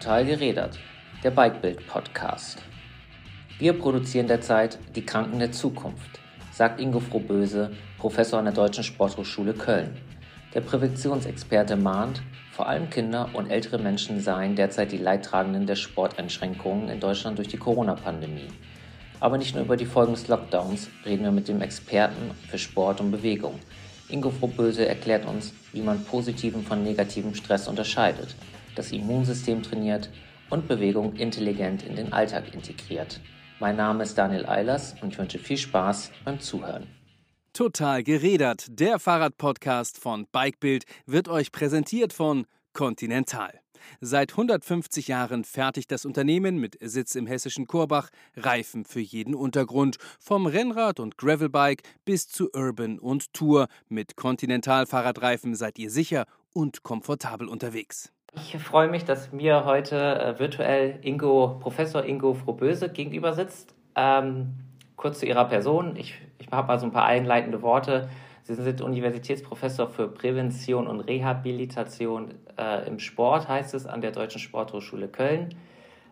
Total gerädert, der Bikebild Podcast. Wir produzieren derzeit die Kranken der Zukunft, sagt Ingo Frohböse, Professor an der Deutschen Sporthochschule Köln. Der Präventionsexperte mahnt, vor allem Kinder und ältere Menschen seien derzeit die Leidtragenden der Sporteinschränkungen in Deutschland durch die Corona-Pandemie. Aber nicht nur über die Folgen des Lockdowns reden wir mit dem Experten für Sport und Bewegung. Ingo Frohböse erklärt uns, wie man positiven von negativem Stress unterscheidet, das Immunsystem trainiert und Bewegung intelligent in den Alltag integriert. Mein Name ist Daniel Eilers und ich wünsche viel Spaß beim Zuhören. Total gerädert, der Fahrradpodcast von Bikebild wird euch präsentiert von Continental. Seit 150 Jahren fertigt das Unternehmen mit Sitz im hessischen Korbach Reifen für jeden Untergrund, vom Rennrad und Gravelbike bis zu Urban und Tour. Mit Continental Fahrradreifen seid ihr sicher und komfortabel unterwegs. Ich freue mich, dass mir heute äh, virtuell Ingo, Professor Ingo Frohböse gegenüber sitzt. Ähm, kurz zu Ihrer Person. Ich, ich habe mal so ein paar einleitende Worte. Sie sind Universitätsprofessor für Prävention und Rehabilitation äh, im Sport, heißt es, an der Deutschen Sporthochschule Köln.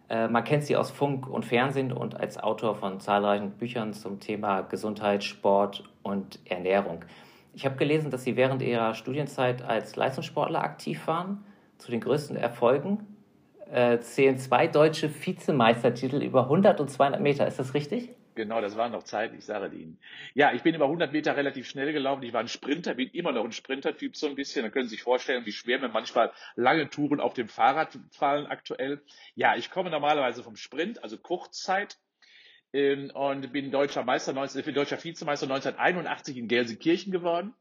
Äh, man kennt Sie aus Funk und Fernsehen und als Autor von zahlreichen Büchern zum Thema Gesundheit, Sport und Ernährung. Ich habe gelesen, dass Sie während Ihrer Studienzeit als Leistungssportler aktiv waren. Zu den größten Erfolgen äh, zählen zwei deutsche Vizemeistertitel über 100 und 200 Meter. Ist das richtig? Genau, das waren noch Zeiten, ich sage Ihnen. Ja, ich bin über 100 Meter relativ schnell gelaufen. Ich war ein Sprinter, bin immer noch ein Sprintertyp so ein bisschen. Da können Sie sich vorstellen, wie schwer mir manchmal lange Touren auf dem Fahrrad fallen aktuell. Ja, ich komme normalerweise vom Sprint, also Kurzzeit. Ähm, und bin deutscher Meister, 19, deutscher Vizemeister 1981 in Gelsenkirchen geworden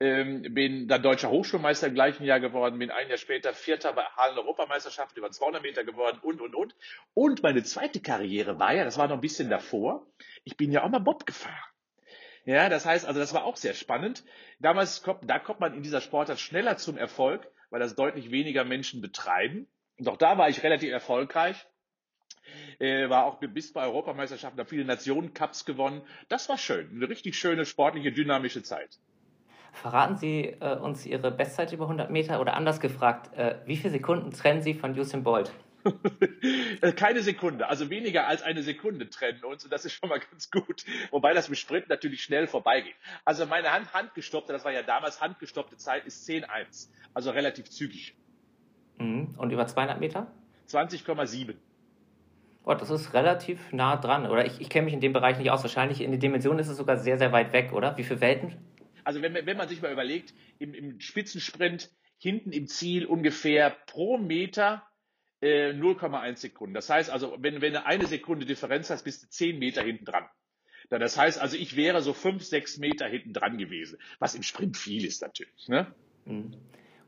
ähm, bin dann deutscher Hochschulmeister im gleichen Jahr geworden, bin ein Jahr später Vierter bei Hallen-Europameisterschaften über 200 Meter geworden und, und, und. Und meine zweite Karriere war ja, das war noch ein bisschen davor, ich bin ja auch mal Bob gefahren. Ja, das heißt, also das war auch sehr spannend. Damals kommt, da kommt man in dieser Sportart schneller zum Erfolg, weil das deutlich weniger Menschen betreiben. Auch da war ich relativ erfolgreich. Äh, war auch bis bei Europameisterschaften, habe viele Nationen-Cups gewonnen. Das war schön. Eine richtig schöne, sportliche, dynamische Zeit. Verraten Sie äh, uns Ihre Bestzeit über 100 Meter oder anders gefragt, äh, wie viele Sekunden trennen Sie von Usain Bolt? Keine Sekunde, also weniger als eine Sekunde trennen uns und das ist schon mal ganz gut. Wobei das mit Sprint natürlich schnell vorbeigeht. Also meine Hand, handgestoppte, das war ja damals handgestoppte Zeit, ist 10,1. Also relativ zügig. Mhm. Und über 200 Meter? 20,7. Oh, das ist relativ nah dran, oder? Ich, ich kenne mich in dem Bereich nicht aus. Wahrscheinlich in den Dimensionen ist es sogar sehr, sehr weit weg, oder? Wie viele Welten also wenn, wenn man sich mal überlegt, im, im Spitzensprint hinten im Ziel ungefähr pro Meter äh, 0,1 Sekunden. Das heißt also, wenn, wenn du eine Sekunde Differenz hast, bist du 10 Meter hinten dran. Das heißt also, ich wäre so 5, 6 Meter hinten dran gewesen, was im Sprint viel ist natürlich. Ne? Mhm.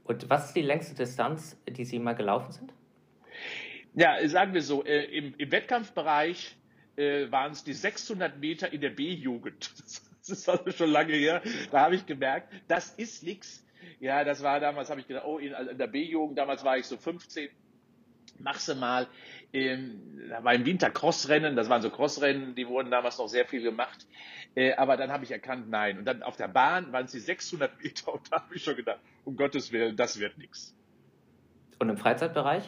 Und was ist die längste Distanz, die Sie mal gelaufen sind? Ja, sagen wir so, äh, im, im Wettkampfbereich äh, waren es die 600 Meter in der B-Jugend. das ist also schon lange her, da habe ich gemerkt, das ist nichts. Ja, das war damals, habe ich gedacht, oh, in, in der B-Jugend, damals war ich so 15, machst du mal, ähm, da war im Winter Crossrennen, das waren so Crossrennen, die wurden damals noch sehr viel gemacht, äh, aber dann habe ich erkannt, nein. Und dann auf der Bahn waren es die 600 Meter und da habe ich schon gedacht, um Gottes Willen, das wird nichts. Und im Freizeitbereich?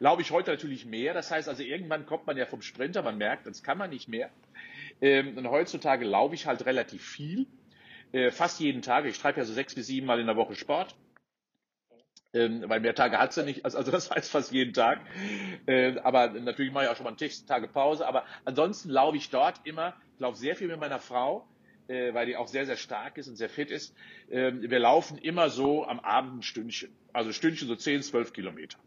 Glaube ich heute natürlich mehr. Das heißt also, irgendwann kommt man ja vom Sprinter, man merkt, das kann man nicht mehr. Ähm, und heutzutage laufe ich halt relativ viel, äh, fast jeden Tag. Ich treibe ja so sechs bis sieben Mal in der Woche Sport. Ähm, weil mehr Tage hat sie nicht, also, das heißt fast jeden Tag. Äh, aber natürlich mache ich auch schon mal einen Tage Pause. Aber ansonsten laufe ich dort immer, ich laufe sehr viel mit meiner Frau, äh, weil die auch sehr, sehr stark ist und sehr fit ist. Ähm, wir laufen immer so am Abend ein Stündchen. Also Stündchen so 10, 12 Kilometer.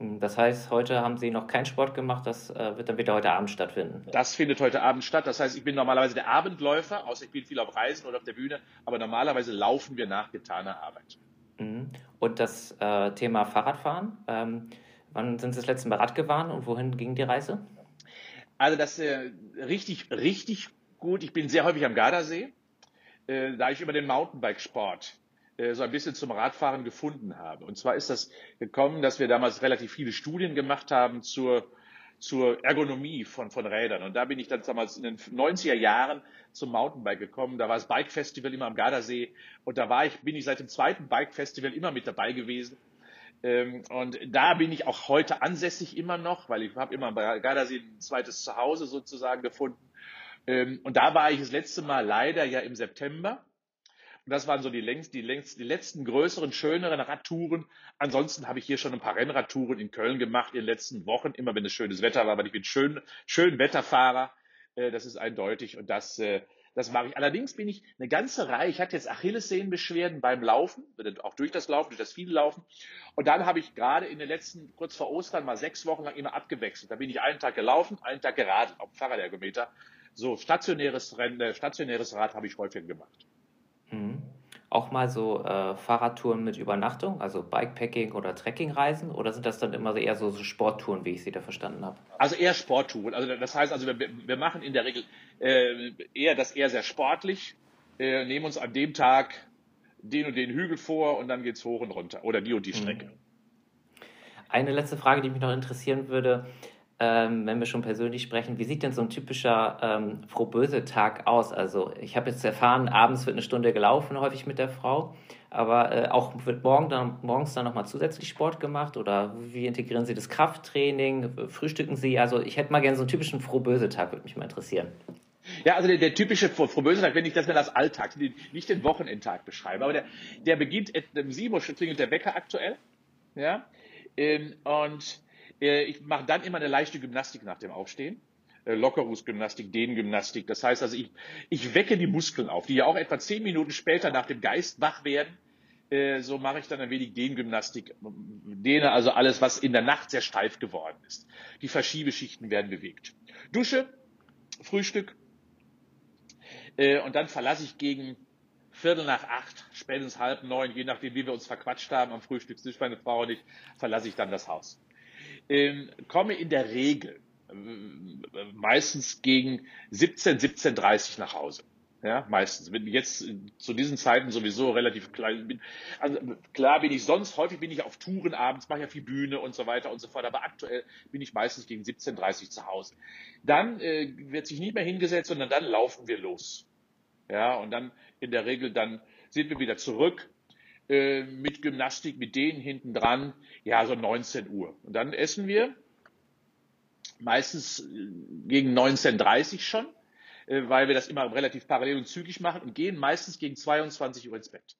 Das heißt, heute haben Sie noch keinen Sport gemacht, das äh, wird dann wieder heute Abend stattfinden. Das findet heute Abend statt. Das heißt, ich bin normalerweise der Abendläufer, außer ich bin viel auf Reisen oder auf der Bühne, aber normalerweise laufen wir nach getaner Arbeit. Mhm. Und das äh, Thema Fahrradfahren, ähm, wann sind Sie das letzte Mal Rad gefahren und wohin ging die Reise? Also das äh, richtig, richtig gut. Ich bin sehr häufig am Gardasee, äh, da ich über den Mountainbikesport so ein bisschen zum Radfahren gefunden habe. Und zwar ist das gekommen, dass wir damals relativ viele Studien gemacht haben zur, zur Ergonomie von, von Rädern. Und da bin ich dann damals in den 90er Jahren zum Mountainbike gekommen. Da war das Bike Festival immer am Gardasee. Und da war ich, bin ich seit dem zweiten Bike Festival immer mit dabei gewesen. Ähm, und da bin ich auch heute ansässig immer noch, weil ich habe immer bei Gardasee ein zweites Zuhause sozusagen gefunden. Ähm, und da war ich das letzte Mal leider ja im September. Das waren so die, längst, die, längst, die letzten größeren, schöneren Radtouren. Ansonsten habe ich hier schon ein paar Rennradtouren in Köln gemacht in den letzten Wochen, immer wenn es schönes Wetter war, weil ich bin schön, schön Wetterfahrer. Äh, das ist eindeutig und das, äh, das mache ich. Allerdings bin ich eine ganze Reihe, ich hatte jetzt Achillessehnenbeschwerden beim Laufen, auch durch das Laufen, durch das viele Laufen. Und dann habe ich gerade in den letzten, kurz vor Ostern, mal sechs Wochen lang immer abgewechselt. Da bin ich einen Tag gelaufen, einen Tag geradelt auf dem Fahrradergometer. So stationäres Rennen, äh, stationäres Rad habe ich häufig gemacht. Mhm. Auch mal so äh, Fahrradtouren mit Übernachtung, also Bikepacking oder Trekkingreisen? Oder sind das dann immer eher so, so Sporttouren, wie ich sie da verstanden habe? Also eher Sporttouren. Also das heißt, also wir, wir machen in der Regel äh, eher das eher sehr sportlich, äh, nehmen uns an dem Tag den und den Hügel vor und dann geht es hoch und runter oder die und die mhm. Strecke. Eine letzte Frage, die mich noch interessieren würde ähm, wenn wir schon persönlich sprechen, wie sieht denn so ein typischer ähm, Frohböse-Tag aus? Also ich habe jetzt erfahren, abends wird eine Stunde gelaufen, häufig mit der Frau, aber äh, auch wird morgen dann, morgens dann nochmal zusätzlich Sport gemacht oder wie integrieren Sie das Krafttraining, frühstücken Sie? Also ich hätte mal gerne so einen typischen Frohböse-Tag, würde mich mal interessieren. Ja, also der, der typische Frohböse-Tag, wenn ich das mal als Alltag, nicht den Wochenendtag beschreibe, aber der, der beginnt, um 7 Uhr klingelt der Wecker aktuell, ja, ähm, und ich mache dann immer eine leichte Gymnastik nach dem Aufstehen. Äh, Lockerungsgymnastik, Dehnengymnastik. Das heißt also, ich, ich wecke die Muskeln auf, die ja auch etwa zehn Minuten später nach dem Geist wach werden. Äh, so mache ich dann ein wenig Dehngymnastik. Dehne also alles, was in der Nacht sehr steif geworden ist. Die Verschiebeschichten werden bewegt. Dusche, Frühstück. Und dann verlasse ich gegen Viertel nach acht, spätestens halb neun, je nachdem, wie wir uns verquatscht haben am Frühstückstisch, meine Frau und ich, verlasse ich dann das Haus ähm, komme in der Regel äh, meistens gegen 17, 17.30 nach Hause. Ja, meistens. Bin jetzt zu diesen Zeiten sowieso relativ klein. Bin, also klar bin ich sonst, häufig bin ich auf Touren abends, mache ja viel Bühne und so weiter und so fort, aber aktuell bin ich meistens gegen 17.30 zu Hause. Dann äh, wird sich nicht mehr hingesetzt, sondern dann laufen wir los. Ja, und dann in der Regel dann sind wir wieder zurück äh, mit Gymnastik, mit denen hinten dran, ja, so 19 Uhr. Und dann essen wir meistens äh, gegen 19.30 schon, äh, weil wir das immer relativ parallel und zügig machen und gehen meistens gegen 22 Uhr ins Bett.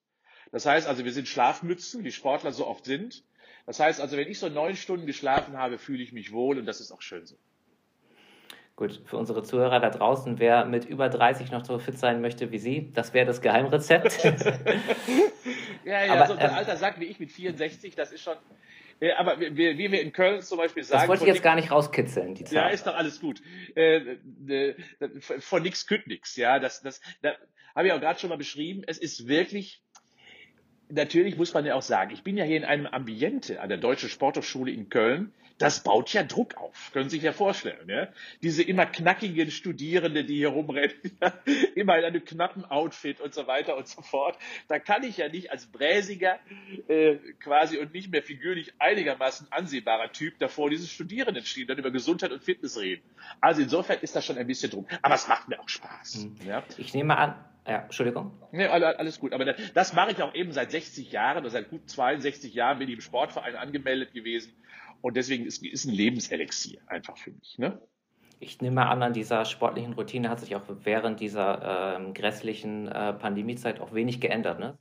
Das heißt also, wir sind Schlafmützen, wie Sportler so oft sind. Das heißt also, wenn ich so neun Stunden geschlafen habe, fühle ich mich wohl und das ist auch schön so. Gut, für unsere Zuhörer da draußen, wer mit über 30 noch so fit sein möchte wie Sie, das wäre das Geheimrezept. ja, ja, aber, so ein ähm, Alter sagt wie ich mit 64, das ist schon. Äh, aber wie, wie wir in Köln zum Beispiel sagen. Das wollte ich jetzt gar nicht rauskitzeln, die Zeit. Ja, ist doch alles gut. Äh, äh, von nix kütt nix, ja. Das, das, das habe ich auch gerade schon mal beschrieben. Es ist wirklich natürlich muss man ja auch sagen, ich bin ja hier in einem Ambiente an der Deutschen Sporthochschule in Köln das baut ja Druck auf. Können Sie sich ja vorstellen. Ja? Diese immer knackigen Studierende, die hier rumrennen, immer in einem knappen Outfit und so weiter und so fort. Da kann ich ja nicht als bräsiger äh, quasi und nicht mehr figürlich einigermaßen ansehbarer Typ davor dieses Studierenden stehen, dann über Gesundheit und Fitness reden. Also insofern ist das schon ein bisschen Druck. Aber es macht mir auch Spaß. Mhm. Ja? Ich nehme an, ja, Entschuldigung. Nee, alles gut. Aber das mache ich auch eben seit 60 Jahren oder seit gut 62 Jahren bin ich im Sportverein angemeldet gewesen und deswegen ist es ein Lebenselixier einfach für mich. Ne? Ich nehme an, an dieser sportlichen Routine hat sich auch während dieser ähm, grässlichen äh, Pandemiezeit auch wenig geändert, ne?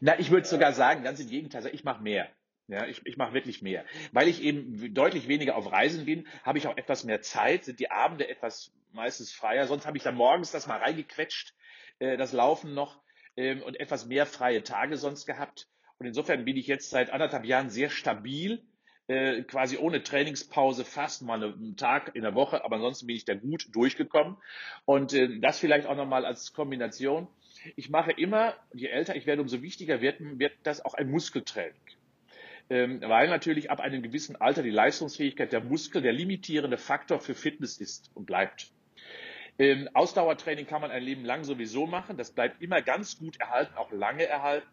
Na, ich würde sogar sagen, ganz im Gegenteil, ich mache mehr. Ja, ich, ich mache wirklich mehr. Weil ich eben deutlich weniger auf Reisen bin, habe ich auch etwas mehr Zeit, sind die Abende etwas meistens freier. Sonst habe ich dann morgens das mal reingequetscht, äh, das Laufen noch ähm, und etwas mehr freie Tage sonst gehabt. Und insofern bin ich jetzt seit anderthalb Jahren sehr stabil äh, quasi ohne Trainingspause fast mal einen Tag in der Woche, aber ansonsten bin ich da gut durchgekommen. Und äh, das vielleicht auch nochmal als Kombination. Ich mache immer, je älter ich werde, umso wichtiger wird, wird das auch ein Muskeltraining. Ähm, weil natürlich ab einem gewissen Alter die Leistungsfähigkeit der Muskel der limitierende Faktor für Fitness ist und bleibt. Ähm, Ausdauertraining kann man ein Leben lang sowieso machen. Das bleibt immer ganz gut erhalten, auch lange erhalten.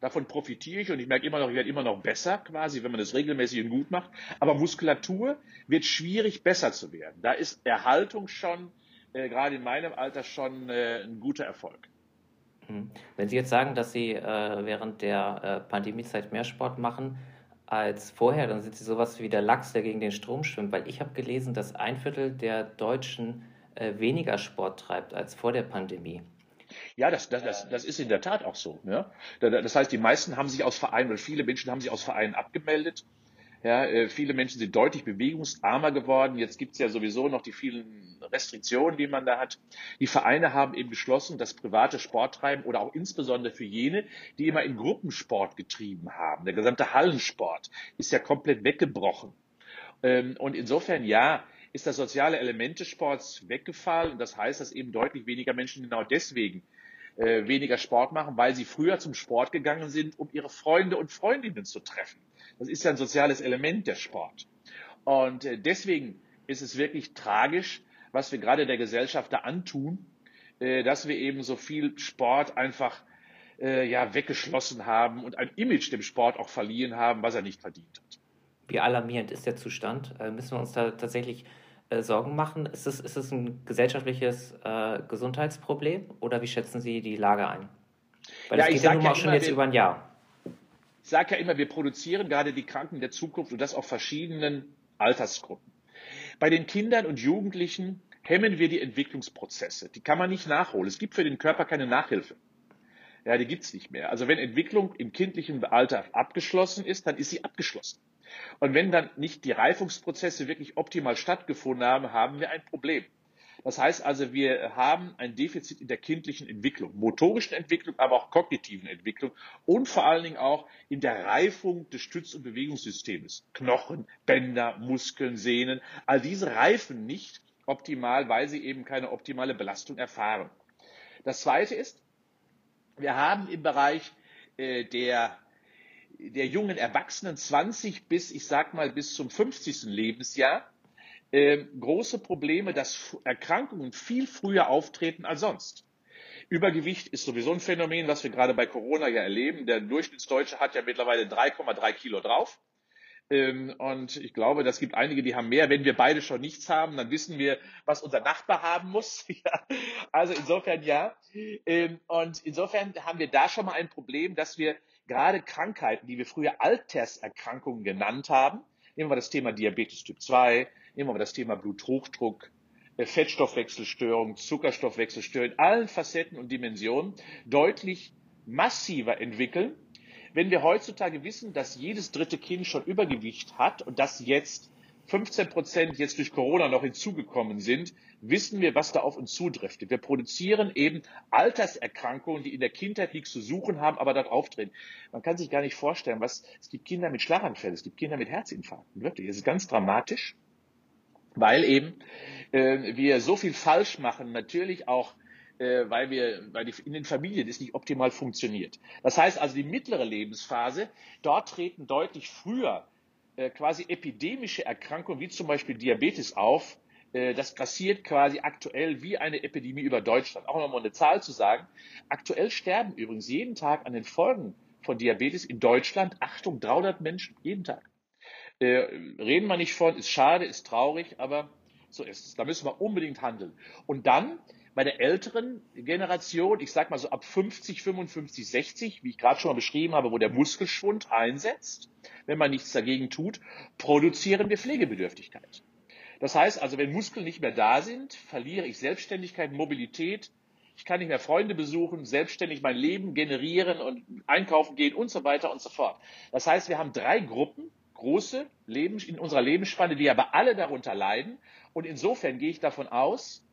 Davon profitiere ich und ich merke immer noch, ich werde immer noch besser quasi, wenn man das regelmäßig und gut macht. Aber Muskulatur wird schwierig besser zu werden. Da ist Erhaltung schon, äh, gerade in meinem Alter, schon äh, ein guter Erfolg. Mhm. Wenn Sie jetzt sagen, dass Sie äh, während der äh, Pandemiezeit mehr Sport machen, als vorher, dann sind sie sowas wie der Lachs, der gegen den Strom schwimmt, weil ich habe gelesen, dass ein Viertel der Deutschen äh, weniger Sport treibt als vor der Pandemie. Ja, das, das, das, das ist in der Tat auch so. Ja? Das heißt, die meisten haben sich aus Vereinen, oder viele Menschen haben sich aus Vereinen abgemeldet ja, äh, viele Menschen sind deutlich bewegungsarmer geworden. Jetzt gibt es ja sowieso noch die vielen Restriktionen, die man da hat. Die Vereine haben eben beschlossen, das private Sporttreiben oder auch insbesondere für jene, die immer in Gruppensport getrieben haben. Der gesamte Hallensport ist ja komplett weggebrochen. Ähm, und insofern, ja, ist das soziale Element des Sports weggefallen. Und das heißt, dass eben deutlich weniger Menschen genau deswegen äh, weniger Sport machen, weil sie früher zum Sport gegangen sind, um ihre Freunde und Freundinnen zu treffen. Das ist ja ein soziales Element der Sport. Und äh, deswegen ist es wirklich tragisch, was wir gerade der Gesellschaft da antun, äh, dass wir eben so viel Sport einfach äh, ja, weggeschlossen haben und ein Image dem Sport auch verliehen haben, was er nicht verdient hat. Wie alarmierend ist der Zustand? Müssen wir uns da tatsächlich Sorgen machen? Ist es, ist es ein gesellschaftliches äh, Gesundheitsproblem oder wie schätzen Sie die Lage ein? Weil ja, das geht ja nun mal schon jetzt über ein Jahr sage ja immer, wir produzieren gerade die Kranken der Zukunft und das auf verschiedenen Altersgruppen. Bei den Kindern und Jugendlichen hemmen wir die Entwicklungsprozesse. Die kann man nicht nachholen. Es gibt für den Körper keine Nachhilfe. Ja, die gibt's nicht mehr. Also wenn Entwicklung im kindlichen Alter abgeschlossen ist, dann ist sie abgeschlossen. Und wenn dann nicht die Reifungsprozesse wirklich optimal stattgefunden haben, haben wir ein Problem. Das heißt also, wir haben ein Defizit in der kindlichen Entwicklung, motorischen Entwicklung, aber auch kognitiven Entwicklung und vor allen Dingen auch in der Reifung des Stütz- und Bewegungssystems. Knochen, Bänder, Muskeln, Sehnen, all diese reifen nicht optimal, weil sie eben keine optimale Belastung erfahren. Das zweite ist, wir haben im Bereich äh, der der jungen Erwachsenen 20 bis, ich sag mal, bis zum 50. Lebensjahr äh, große Probleme, dass Erkrankungen viel früher auftreten als sonst. Übergewicht ist sowieso ein Phänomen, was wir gerade bei Corona ja erleben. Der Durchschnittsdeutsche hat ja mittlerweile 3,3 Kilo drauf. Ähm, und ich glaube, das gibt einige, die haben mehr. Wenn wir beide schon nichts haben, dann wissen wir, was unser Nachbar haben muss. also insofern ja. Ähm, und insofern haben wir da schon mal ein Problem, dass wir gerade Krankheiten, die wir früher Alterserkrankungen genannt haben, nehmen wir das Thema Diabetes Typ 2, Nehmen wir das Thema Bluthochdruck, äh, Fettstoffwechselstörung, Zuckerstoffwechselstörung in allen Facetten und Dimensionen deutlich massiver entwickeln. Wenn wir heutzutage wissen, dass jedes dritte Kind schon Übergewicht hat und dass jetzt 15 Prozent jetzt durch Corona noch hinzugekommen sind, wissen wir, was da auf uns zudriftet. Wir produzieren eben Alterserkrankungen, die in der Kindheit nichts zu suchen haben, aber dort auftreten. Man kann sich gar nicht vorstellen, was, es gibt Kinder mit Schlaganfällen, es gibt Kinder mit Herzinfarkten, wirklich. Es ist ganz dramatisch weil eben äh, wir so viel falsch machen, natürlich auch äh, weil wir, weil die, in den Familien das nicht optimal funktioniert. Das heißt also die mittlere Lebensphase, dort treten deutlich früher quasi epidemische Erkrankungen wie zum Beispiel Diabetes auf. Äh, das passiert quasi aktuell wie eine Epidemie über Deutschland. Auch nochmal eine Zahl zu sagen. Aktuell sterben übrigens jeden Tag an den Folgen von Diabetes in Deutschland, Achtung, 300 Menschen jeden Tag. Äh, reden wir nicht von, ist schade, ist traurig, aber so ist es. Da müssen wir unbedingt handeln. Und dann bei der älteren Generation, ich sag mal so ab 50, 55, 60, wie ich gerade schon mal beschrieben habe, wo der Muskelschwund einsetzt, wenn man nichts dagegen tut, produzieren wir Pflegebedürftigkeit. Das heißt also, wenn Muskeln nicht mehr da sind, verliere ich Selbstständigkeit, Mobilität, ich kann nicht mehr Freunde besuchen, selbstständig mein Leben generieren und einkaufen gehen und so weiter und so fort. Das heißt, wir haben drei Gruppen, große Leben, in unserer Lebensspanne, die aber alle darunter leiden. Und insofern gehe ich davon aus,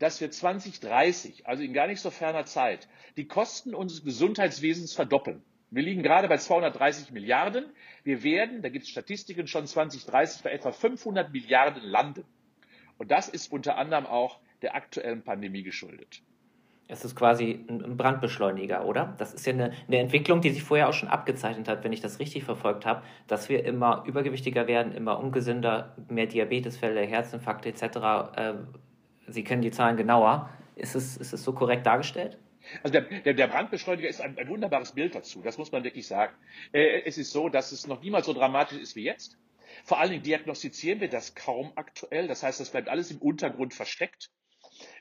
dass wir 2030, also in gar nicht so ferner Zeit, die Kosten unseres Gesundheitswesens verdoppeln. Wir liegen gerade bei 230 Milliarden. Wir werden, da gibt es Statistiken, schon 2030 bei etwa 500 Milliarden landen. Und das ist unter anderem auch der aktuellen Pandemie geschuldet. Es ist quasi ein Brandbeschleuniger, oder? Das ist ja eine, eine, Entwicklung, die sich vorher auch schon abgezeichnet hat, wenn ich das richtig verfolgt habe, dass wir immer übergewichtiger werden, immer ungesünder, mehr Diabetesfälle, Herzinfarkte etc. Sie kennen die Zahlen genauer. Ist es, ist es so korrekt dargestellt? Also der, der, der Brandbeschleuniger ist ein, ein, wunderbares Bild dazu, das muss man wirklich sagen. Äh, es ist so, dass es noch niemals so dramatisch ist wie jetzt. Vor allen Dingen diagnostizieren wir das kaum aktuell. Das heißt, das bleibt alles im Untergrund versteckt.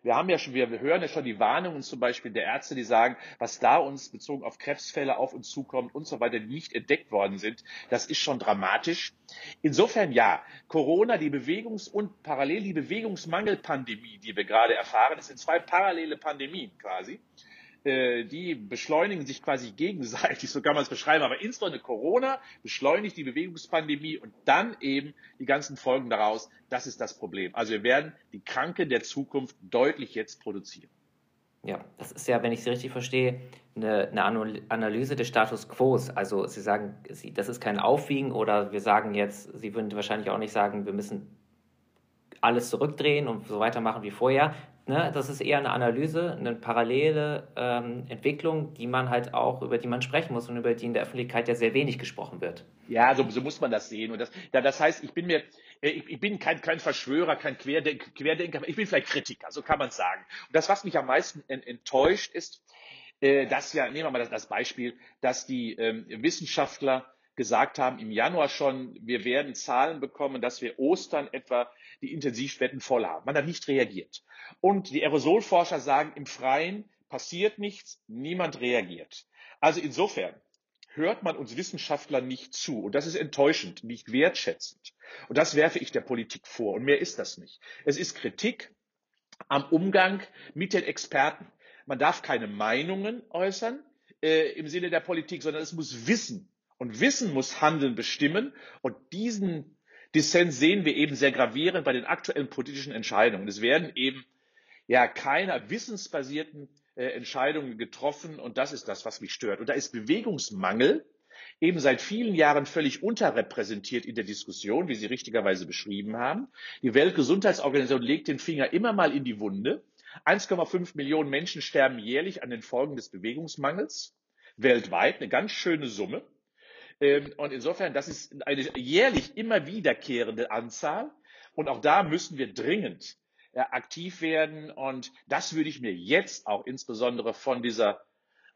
Wir haben ja schon, wir hören ja schon die Warnungen zum Beispiel der Ärzte, die sagen, was da uns bezogen auf Krebsfälle auf uns zukommt und so weiter, die nicht entdeckt worden sind, das ist schon dramatisch. Insofern ja, Corona, die Bewegungs- und parallel die Bewegungsmangelpandemie, die wir gerade erfahren, das sind zwei parallele Pandemien quasi. Äh, die beschleunigen sich quasi gegenseitig, so kann man es beschreiben. Aber insbesondere Corona beschleunigt die Bewegungspandemie und dann eben die ganzen Folgen daraus. Das ist das Problem. Also wir werden die Kranken der Zukunft deutlich jetzt produzieren. Ja, das ist ja, wenn ich Sie richtig verstehe, eine, eine Analyse des Status quo. Also Sie sagen, das ist kein Aufwiegen oder wir sagen jetzt, Sie würden wahrscheinlich auch nicht sagen, wir müssen alles zurückdrehen und so weitermachen wie vorher. Ne, das ist eher eine Analyse, eine parallele ähm, Entwicklung, die man halt auch, über die man sprechen muss und über die in der Öffentlichkeit ja sehr wenig gesprochen wird. Ja, so, so muss man das sehen. Und das, ja, das heißt, ich bin mir, äh, ich, ich bin kein, kein Verschwörer, kein Querdenker, Querdenker, ich bin vielleicht Kritiker, so kann man sagen. Und das, was mich am meisten enttäuscht, ist, äh, dass ja, nehmen wir mal das, das Beispiel, dass die ähm, Wissenschaftler gesagt haben im Januar schon, wir werden Zahlen bekommen, dass wir Ostern etwa die Intensivbetten voll haben. Man hat nicht reagiert. Und die Aerosolforscher sagen, im Freien passiert nichts, niemand reagiert. Also insofern hört man uns Wissenschaftler nicht zu. Und das ist enttäuschend, nicht wertschätzend. Und das werfe ich der Politik vor. Und mehr ist das nicht. Es ist Kritik am Umgang mit den Experten. Man darf keine Meinungen äußern äh, im Sinne der Politik, sondern es muss Wissen. Und Wissen muss Handeln bestimmen. Und diesen Dissens sehen wir eben sehr gravierend bei den aktuellen politischen Entscheidungen. Es werden eben ja keiner wissensbasierten äh, Entscheidungen getroffen und das ist das, was mich stört. Und da ist Bewegungsmangel eben seit vielen Jahren völlig unterrepräsentiert in der Diskussion, wie Sie richtigerweise beschrieben haben. Die Weltgesundheitsorganisation legt den Finger immer mal in die Wunde. 1,5 Millionen Menschen sterben jährlich an den Folgen des Bewegungsmangels weltweit, eine ganz schöne Summe. Ähm, und insofern, das ist eine jährlich immer wiederkehrende Anzahl. Und auch da müssen wir dringend äh, aktiv werden. Und das würde ich mir jetzt auch insbesondere von dieser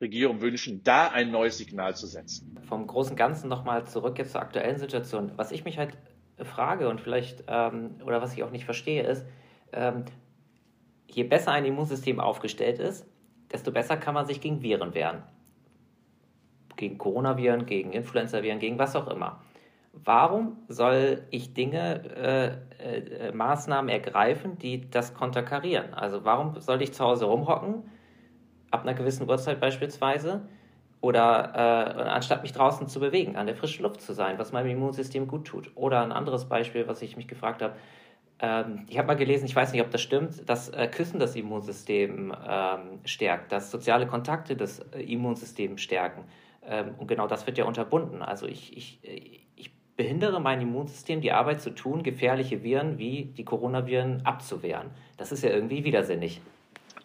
Regierung wünschen, da ein neues Signal zu setzen. Vom großen Ganzen nochmal zurück jetzt zur aktuellen Situation. Was ich mich halt frage und vielleicht, ähm, oder was ich auch nicht verstehe, ist, ähm, je besser ein Immunsystem aufgestellt ist, desto besser kann man sich gegen Viren wehren gegen Coronaviren, gegen Influenzaviren, gegen was auch immer. Warum soll ich Dinge, äh, äh, Maßnahmen ergreifen, die das konterkarieren? Also warum soll ich zu Hause rumhocken, ab einer gewissen Uhrzeit beispielsweise, oder äh, anstatt mich draußen zu bewegen, an der frischen Luft zu sein, was meinem Immunsystem gut tut? Oder ein anderes Beispiel, was ich mich gefragt habe, ähm, ich habe mal gelesen, ich weiß nicht, ob das stimmt, dass äh, Küssen das Immunsystem ähm, stärkt, dass soziale Kontakte das äh, Immunsystem stärken. Ähm, und genau das wird ja unterbunden. Also ich, ich, ich behindere mein Immunsystem, die Arbeit zu tun, gefährliche Viren wie die Coronaviren abzuwehren. Das ist ja irgendwie widersinnig.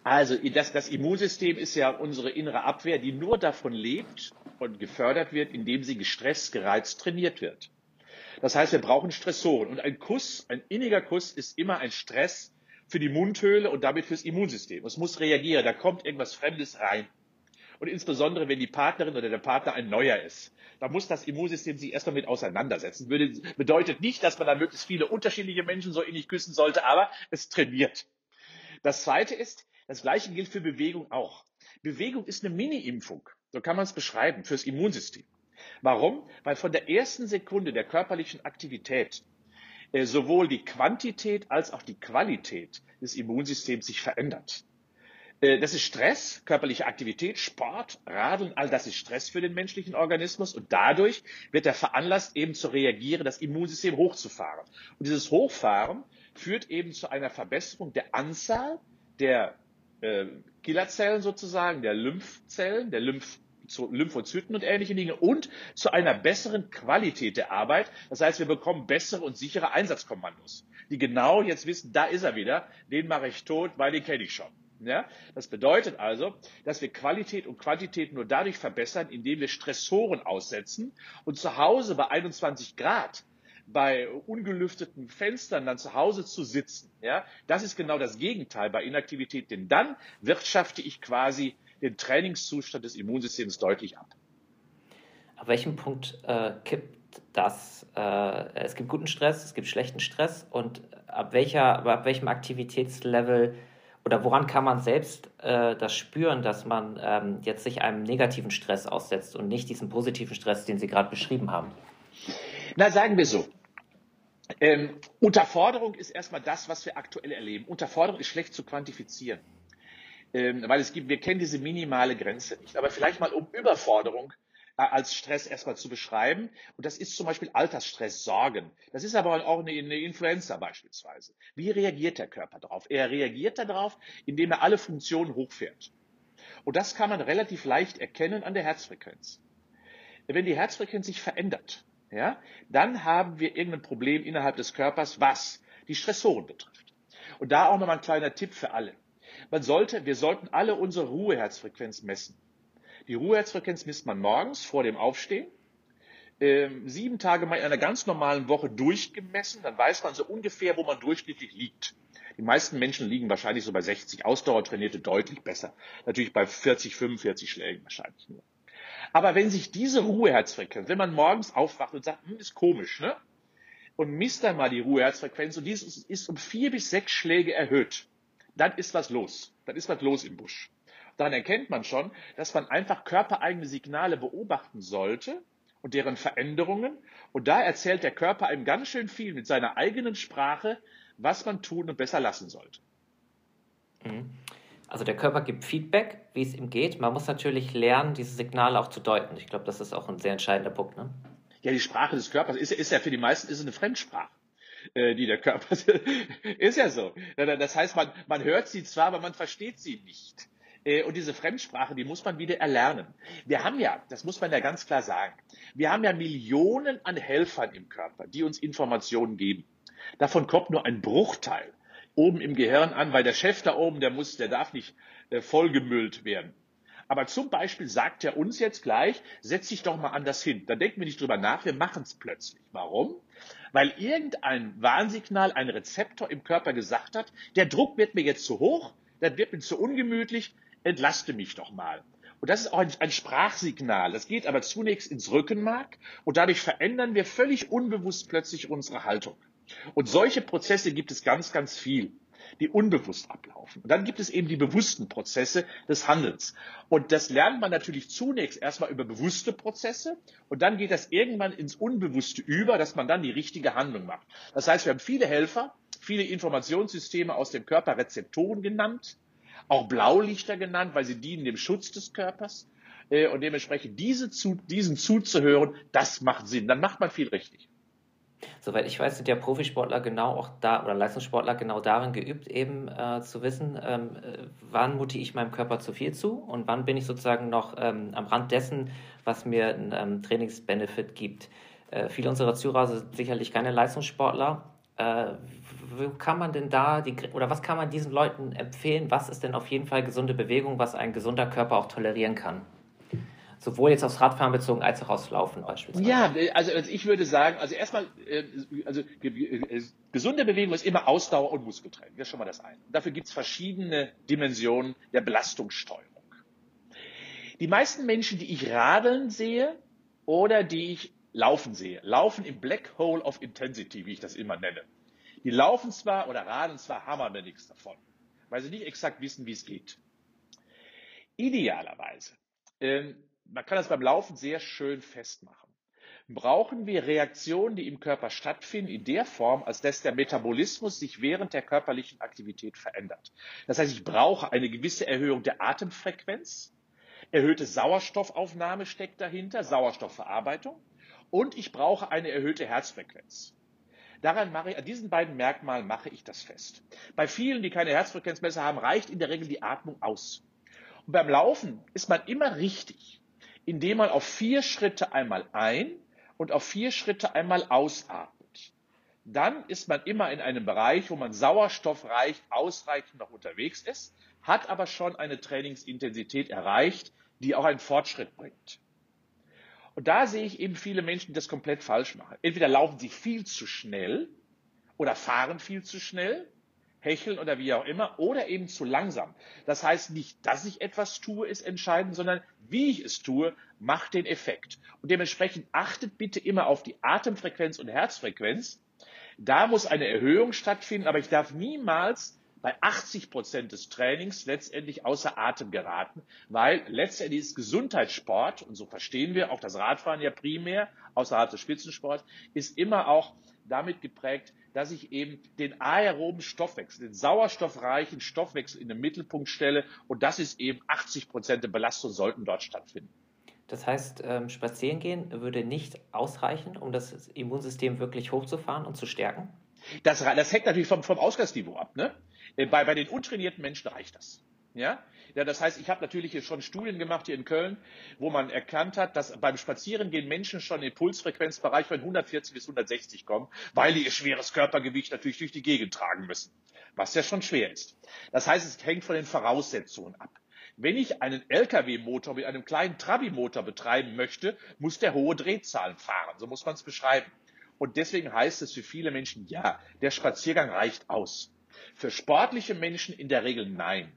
Also das, das Immunsystem ist ja unsere innere Abwehr, die nur davon lebt und gefördert wird, indem sie gestresst, gereizt, trainiert wird. Das heißt, wir brauchen Stressoren. Und ein Kuss, ein inniger Kuss ist immer ein Stress für die Mundhöhle und damit fürs Immunsystem. Es muss reagieren. Da kommt irgendwas Fremdes rein und insbesondere wenn die Partnerin oder der Partner ein neuer ist. Da muss das Immunsystem sich erst damit auseinandersetzen. Würde, bedeutet nicht, dass man da möglichst viele unterschiedliche Menschen so innig küssen sollte, aber es trainiert. Das zweite ist, das gleiche gilt für Bewegung auch. Bewegung ist eine Mini-Impfung. So kann man es beschreiben fürs Immunsystem. Warum? Weil von der ersten Sekunde der körperlichen Aktivität äh, sowohl die Quantität als auch die Qualität des Immunsystems sich verändert. Äh, das ist Stress, körperliche Aktivität, Sport, Radeln, all das ist Stress für den menschlichen Organismus und dadurch wird er veranlasst, eben zu reagieren, das Immunsystem hochzufahren. Und dieses Hochfahren führt eben zu einer Verbesserung der Anzahl der äh, Killerzellen sozusagen, der Lymphzellen, der Lymph zu Lymphozyten und ähnliche Dinge und zu einer besseren Qualität der Arbeit. Das heißt, wir bekommen bessere und sichere Einsatzkommandos, die genau jetzt wissen, da ist er wieder, den mache ich tot, weil den kenne ich schon. Ja? Das bedeutet also, dass wir Qualität und Quantität nur dadurch verbessern, indem wir Stressoren aussetzen und zu Hause bei 21 Grad bei ungelüfteten Fenstern dann zu Hause zu sitzen, ja, das ist genau das Gegenteil bei Inaktivität, denn dann wirtschafte ich quasi den Trainingszustand des Immunsystems deutlich ab. Ab welchem Punkt äh, kippt das? Äh, es gibt guten Stress, es gibt schlechten Stress und ab welcher, ab welchem Aktivitätslevel Oder woran kann man selbst äh, das spüren, dass man ähm, jetzt sich einem negativen Stress aussetzt und nicht diesem positiven Stress, den Sie gerade beschrieben haben? Na, sagen wir so. Ähm, Unterforderung ist erstmal das, was wir aktuell erleben. Unterforderung ist schlecht zu quantifizieren, ähm, weil es gibt, wir kennen diese minimale Grenze nicht. Aber vielleicht mal um Überforderung äh, als Stress erstmal zu beschreiben. Und das ist zum Beispiel Altersstress, Sorgen. Das ist aber auch eine, eine Influenza beispielsweise. Wie reagiert der Körper darauf? Er reagiert darauf, indem er alle Funktionen hochfährt. Und das kann man relativ leicht erkennen an der Herzfrequenz. Wenn die Herzfrequenz sich verändert, ja, dann haben wir irgendein Problem innerhalb des Körpers, was die Stressoren betrifft. Und da auch nochmal ein kleiner Tipp für alle. Man sollte, wir sollten alle unsere Ruheherzfrequenz messen. Die Ruheherzfrequenz misst man morgens vor dem Aufstehen. Ähm, sieben Tage mal in einer ganz normalen Woche durchgemessen, dann weiß man so ungefähr, wo man durchschnittlich liegt. Die meisten Menschen liegen wahrscheinlich so bei 60, Ausdauertrainierte deutlich besser. Natürlich bei 40, 45 Schlägen wahrscheinlich nur. Aber wenn sich diese Ruheherzfrequenz, wenn man morgens aufwacht und sagt, hm, ist komisch, ne? Und misst dann mal die Ruheherzfrequenz und die ist, ist um vier bis sechs Schläge erhöht, dann ist was los. Dann ist was los im Busch. Dann erkennt man schon, dass man einfach körpereigene Signale beobachten sollte und deren Veränderungen. Und da erzählt der Körper einem ganz schön viel mit seiner eigenen Sprache, was man tun und besser lassen sollte. Mhm. Also der Körper gibt Feedback, wie es ihm geht. Man muss natürlich lernen, diese Signale auch zu deuten. Ich glaube, das ist auch ein sehr entscheidender Punkt. Ne? Ja, die Sprache des Körpers ist, ist ja für die meisten ist eine Fremdsprache äh, die der Körper ist ja so. Das heißt, man, man hört sie zwar, aber man versteht sie nicht. Äh, und diese Fremdsprache, die muss man wieder erlernen. Wir haben ja, das muss man ja ganz klar sagen, wir haben ja Millionen an Helfern im Körper, die uns Informationen geben. Davon kommt nur ein Bruchteil oben im Gehirn an, weil der Chef da oben, der muss, der darf nicht äh, vollgemüllt werden. Aber zum Beispiel sagt er uns jetzt gleich, setz dich doch mal anders hin. Da denken wir nicht drüber nach, wir machen es plötzlich. Warum? Weil irgendein Warnsignal, ein Rezeptor im Körper gesagt hat, der Druck wird mir jetzt zu hoch, das wird mir zu ungemütlich, entlaste mich doch mal. Und das ist auch ein, ein, Sprachsignal. Das geht aber zunächst ins Rückenmark und dadurch verändern wir völlig unbewusst plötzlich unsere Haltung. Und solche Prozesse gibt es ganz, ganz viel, die unbewusst ablaufen. Und dann gibt es eben die bewussten Prozesse des Handelns. Und das lernt man natürlich zunächst erstmal über bewusste Prozesse und dann geht das irgendwann ins Unbewusste über, dass man dann die richtige Handlung macht. Das heißt, wir haben viele Helfer, viele Informationssysteme aus dem Körper Rezeptoren genannt, auch Blaulichter genannt, weil sie dienen dem Schutz des Körpers. Äh, und dementsprechend diese zu, diesen zuzuhören, das macht Sinn. Dann macht man viel richtig. Soweit ich weiß, sind ja Profisportler genau auch da oder Leistungssportler genau darin geübt, eben äh, zu wissen, ähm, äh, wann mute ich meinem Körper zu viel zu und wann bin ich sozusagen noch ähm, am Rand dessen, was mir einen ähm, Trainingsbenefit gibt. Äh, viele unserer Zuhörer sind sicherlich keine Leistungssportler. Äh, wo kann man denn da die oder was kann man diesen Leuten empfehlen? Was ist denn auf jeden Fall gesunde Bewegung, was ein gesunder Körper auch tolerieren kann? sowohl jetzt aufs Radfahren bezogen als auch aufs Laufen beispielsweise? Ja, also, also ich würde sagen, also erstmal, äh, also äh, gesunde Bewegung ist immer Ausdauer und Muskeltraining. Das ist schon mal das eine. dafür gibt es verschiedene Dimensionen der Belastungssteuerung. Die meisten Menschen, die ich radeln sehe oder die ich laufen sehe, laufen im Black Hole of Intensity, wie ich das immer nenne. Die laufen zwar oder radeln zwar, haben aber nichts davon, weil sie nicht exakt wissen, wie es geht. Idealerweise ähm, man kann das beim Laufen sehr schön festmachen. Brauchen wir Reaktionen, die im Körper stattfinden, in der Form, als dass der Metabolismus sich während der körperlichen Aktivität verändert. Das heißt, ich brauche eine gewisse Erhöhung der Atemfrequenz, erhöhte Sauerstoffaufnahme steckt dahinter, Sauerstoffverarbeitung, und ich brauche eine erhöhte Herzfrequenz. Daran mache ich, an diesen beiden Merkmalen mache ich das fest. Bei vielen, die keine Herzfrequenzmesser haben, reicht in der Regel die Atmung aus. Und beim Laufen ist man immer richtig indem man auf vier Schritte einmal ein und auf vier Schritte einmal ausatmet. Dann ist man immer in einem Bereich, wo man sauerstoffreich ausreichend noch unterwegs ist, hat aber schon eine Trainingsintensität erreicht, die auch einen Fortschritt bringt. Und da sehe ich eben viele Menschen, die das komplett falsch machen. Entweder laufen sie viel zu schnell oder fahren viel zu schnell hecheln oder wie auch immer, oder eben zu langsam. Das heißt nicht, dass ich etwas tue, ist entscheidend, sondern wie ich es tue, macht den Effekt. Und dementsprechend achtet bitte immer auf die Atemfrequenz und Herzfrequenz. Da muss eine Erhöhung stattfinden, aber ich darf niemals bei 80 Prozent des Trainings letztendlich außer Atem geraten, weil letztendlich ist Gesundheitssport, und so verstehen wir auch das Radfahren ja primär, außerhalb des Spitzensports, ist immer auch damit geprägt, dass ich eben den aeroben Stoffwechsel, den sauerstoffreichen Stoffwechsel in den Mittelpunkt stelle. Und das ist eben 80 Prozent der Belastung sollten dort stattfinden. Das heißt, ähm, spazieren gehen würde nicht ausreichen, um das Immunsystem wirklich hochzufahren und zu stärken? Das, das hängt natürlich vom, vom Ausgangsniveau ab. Ne? Äh, bei, bei den untrainierten Menschen reicht das. Ja? ja, das heißt, ich habe natürlich hier schon Studien gemacht hier in Köln, wo man erkannt hat, dass beim Spazierengehen Menschen schon den Pulsfrequenzbereich von 140 bis 160 kommen, weil die ihr schweres Körpergewicht natürlich durch die Gegend tragen müssen, was ja schon schwer ist. Das heißt, es hängt von den Voraussetzungen ab. Wenn ich einen Lkw-Motor mit einem kleinen Trabi-Motor betreiben möchte, muss der hohe Drehzahlen fahren. So muss man es beschreiben. Und deswegen heißt es für viele Menschen, ja, der Spaziergang reicht aus. Für sportliche Menschen in der Regel nein.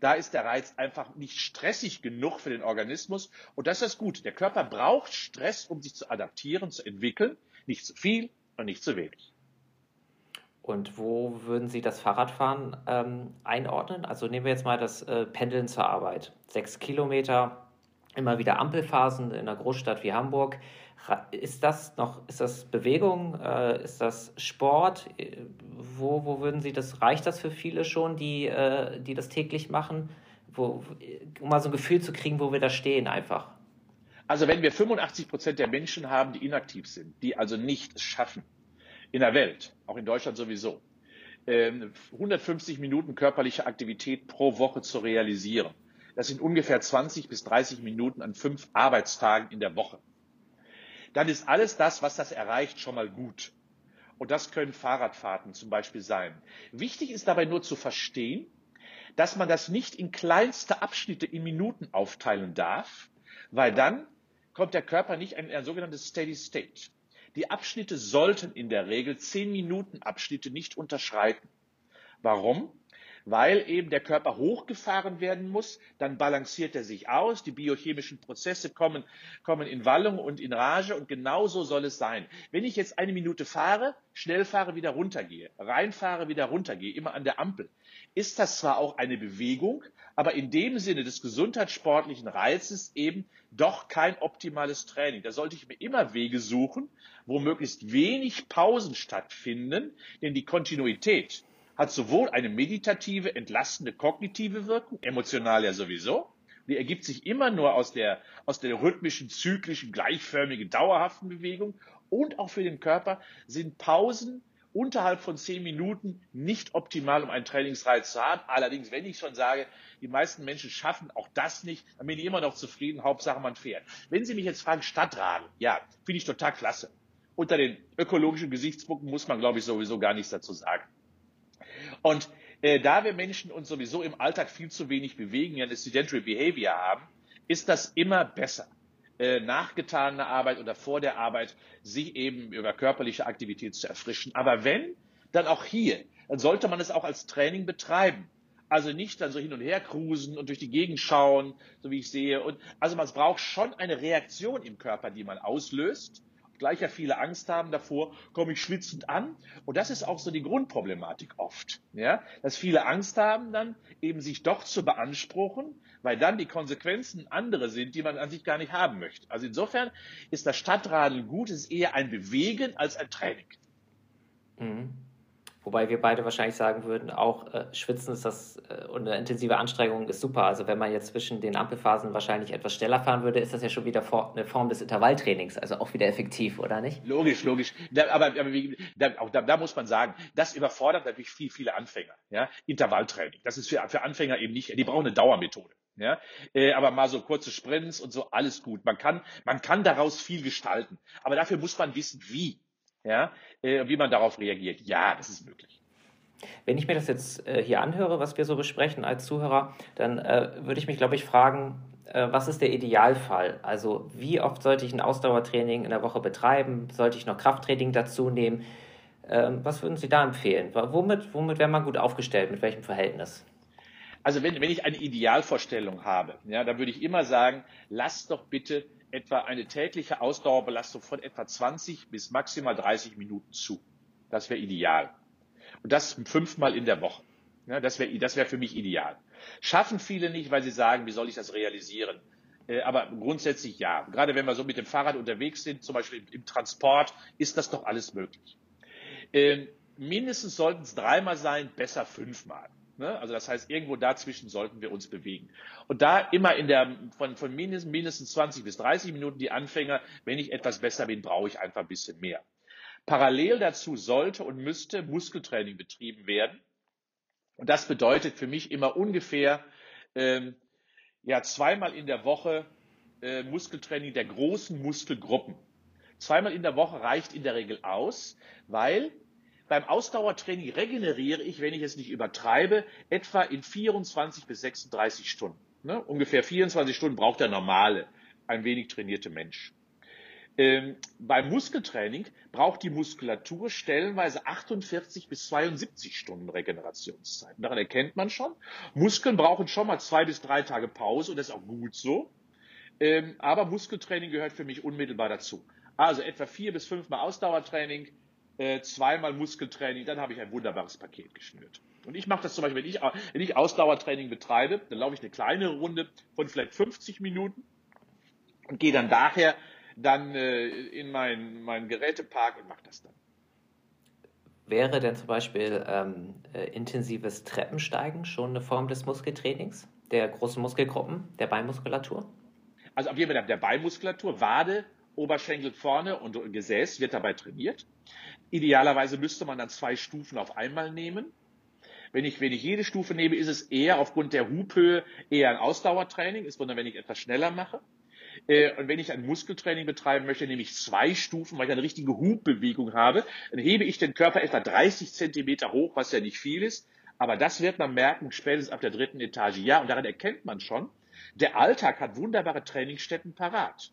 Da ist der Reiz einfach nicht stressig genug für den Organismus. Und das ist gut. Der Körper braucht Stress, um sich zu adaptieren, zu entwickeln. Nicht zu viel und nicht zu wenig. Und wo würden Sie das Fahrradfahren ähm, einordnen? Also nehmen wir jetzt mal das äh, Pendeln zur Arbeit. Sechs Kilometer, immer wieder Ampelphasen in einer Großstadt wie Hamburg. Ist das noch, ist das Bewegung? Äh, ist das Sport? Wo, wo würden Sie das, reicht das für viele schon, die, äh, die das täglich machen? Wo, um mal so ein Gefühl zu kriegen, wo wir da stehen einfach. Also wenn wir 85 Prozent der Menschen haben, die inaktiv sind, die also nichts schaffen, in der Welt, auch in Deutschland sowieso, 150 ähm, Minuten körperliche Aktivität pro Woche zu realisieren. Das sind ungefähr 20 bis 30 Minuten an fünf Arbeitstagen in der Woche dann ist alles das, was das erreicht, schon mal gut. Und das können Fahrradfahrten zum Beispiel sein. Wichtig ist dabei nur zu verstehen, dass man das nicht in kleinste Abschnitte in Minuten aufteilen darf, weil dann kommt der Körper nicht in ein sogenanntes Steady State. Die Abschnitte sollten in der Regel zehn Minuten Abschnitte nicht unterschreiten. Warum? Weil eben der Körper hochgefahren werden muss, dann balanciert er sich aus, die biochemischen Prozesse kommen, kommen in Wallung und in Rage und genauso soll es sein. Wenn ich jetzt eine Minute fahre, schnell fahre, wieder runtergehe, reinfahre, wieder runtergehe, immer an der Ampel, ist das zwar auch eine Bewegung, aber in dem Sinne des gesundheitssportlichen Reizes eben doch kein optimales Training. Da sollte ich mir immer Wege suchen, wo möglichst wenig Pausen stattfinden, denn die Kontinuität hat sowohl eine meditative, entlastende, kognitive Wirkung, emotional ja sowieso, die ergibt sich immer nur aus der, aus der rhythmischen, zyklischen, gleichförmigen, dauerhaften Bewegung und auch für den Körper sind Pausen unterhalb von zehn Minuten nicht optimal, um einen Trainingsreiz zu haben. Allerdings, wenn ich schon sage, die meisten Menschen schaffen auch das nicht, dann bin ich immer noch zufrieden, Hauptsache man fährt. Wenn Sie mich jetzt fragen, Stadtradeln, ja, finde ich total klasse. Unter den ökologischen Gesichtspunkten muss man, glaube ich, sowieso gar nichts dazu sagen. Und äh, da wir Menschen uns sowieso im Alltag viel zu wenig bewegen, ja eine sedentary behavior haben, ist das immer besser äh, nachgetane Arbeit oder vor der Arbeit sich eben über körperliche Aktivität zu erfrischen. Aber wenn, dann auch hier, dann sollte man es auch als Training betreiben. Also nicht dann so hin und her cruisen und durch die Gegend schauen, so wie ich sehe. Und also man braucht schon eine Reaktion im Körper, die man auslöst gleich viele Angst haben davor, komme ich schwitzend an. Und das ist auch so die Grundproblematik oft, ja, dass viele Angst haben dann eben sich doch zu beanspruchen, weil dann die Konsequenzen andere sind, die man an sich gar nicht haben möchte. Also insofern ist das Stadtradeln gut, es ist eher ein Bewegen als ein Training. Mhm. Wobei wir beide wahrscheinlich sagen würden, auch äh, Schwitzen ist das äh, und eine intensive Anstrengung ist super. Also wenn man jetzt zwischen den Ampelphasen wahrscheinlich etwas schneller fahren würde, ist das ja schon wieder for eine Form des Intervalltrainings, also auch wieder effektiv, oder nicht? Logisch, logisch. Da, aber, aber wie, da, auch da, da, muss man sagen, das überfordert natürlich viel, viele Anfänger. Ja? Intervalltraining, das ist für, für Anfänger eben nicht, die brauchen eine Dauermethode. Ja, äh, aber mal so kurze Sprints und so, alles gut. Man kann, man kann daraus viel gestalten. Aber dafür muss man wissen, wie ja, äh, wie man darauf reagiert. Ja, das ist möglich. Wenn ich mir das jetzt äh, hier anhöre, was wir so besprechen als Zuhörer, dann äh, würde ich mich, glaube ich, fragen, äh, was ist der Idealfall? Also wie oft sollte ich ein Ausdauertraining in der Woche betreiben? Sollte ich noch Krafttraining dazu nehmen? Ähm, was würden Sie da empfehlen? Womit, womit wäre man gut aufgestellt? Mit welchem Verhältnis? Also wenn, wenn ich eine Idealvorstellung habe, ja, dann würde ich immer sagen, lass doch bitte etwa eine tägliche Ausdauerbelastung von etwa 20 bis maximal 30 Minuten zu. Das wäre ideal. Und das fünfmal in der Woche. Ja, das wäre das wär für mich ideal. Schaffen viele nicht, weil sie sagen, wie soll ich das realisieren? Äh, aber grundsätzlich ja. Gerade wenn wir so mit dem Fahrrad unterwegs sind, zum Beispiel im, Transport, ist das doch alles möglich. Ähm, mindestens sollten es dreimal sein, besser fünfmal. Ne? Also das heißt, irgendwo dazwischen sollten wir uns bewegen. Und da immer in der, von, von mindestens, mindestens 20 bis 30 Minuten die Anfänger, wenn ich etwas besser bin, brauche ich einfach ein bisschen mehr. Parallel dazu sollte und müsste Muskeltraining betrieben werden. Und das bedeutet für mich immer ungefähr ähm, ja, zweimal in der Woche äh, Muskeltraining der großen Muskelgruppen. Zweimal in der Woche reicht in der Regel aus, weil beim Ausdauertraining regeneriere ich, wenn ich es nicht übertreibe, etwa in 24 bis 36 Stunden. Ne? Ungefähr 24 Stunden braucht der normale, ein wenig trainierte Mensch. Ähm, beim Muskeltraining braucht die Muskulatur stellenweise 48 bis 72 Stunden Regenerationszeit. Daran erkennt man schon. Muskeln brauchen schon mal zwei bis drei Tage Pause und das ist auch gut so. Ähm, aber Muskeltraining gehört für mich unmittelbar dazu. Also etwa vier bis fünfmal Ausdauertraining, äh, zweimal Muskeltraining, dann habe ich ein wunderbares Paket geschnürt. Und ich mache das zum Beispiel, wenn ich, wenn ich Ausdauertraining betreibe, dann laufe ich eine kleine Runde von vielleicht 50 Minuten und gehe dann daher dann äh, in meinen mein Gerätepark und mache das dann. Wäre denn zum Beispiel ähm, äh, intensives Treppensteigen schon eine Form des Muskeltrainings, der großen Muskelgruppen, der Beinmuskulatur? Also auf jeden Fall der Beinmuskulatur, Wade, Oberschenkel vorne und Gesäß wird dabei trainiert. Idealerweise müsste man dann zwei Stufen auf einmal nehmen. Wenn ich, wenn ich jede Stufe nehme, ist es eher aufgrund der Hubhöhe eher ein Ausdauertraining, ist wenn ich etwas schneller mache. Äh, und wenn ich ein Muskeltraining betreiben möchte, nehme ich zwei Stufen, weil ich eine richtige Hubbewegung habe. Dann hebe ich den Körper etwa 30 Zentimeter hoch, was ja nicht viel ist. Aber das wird man merken, spätestens ab der dritten Etage. Ja, und daran erkennt man schon, der Alltag hat wunderbare Trainingsstätten parat.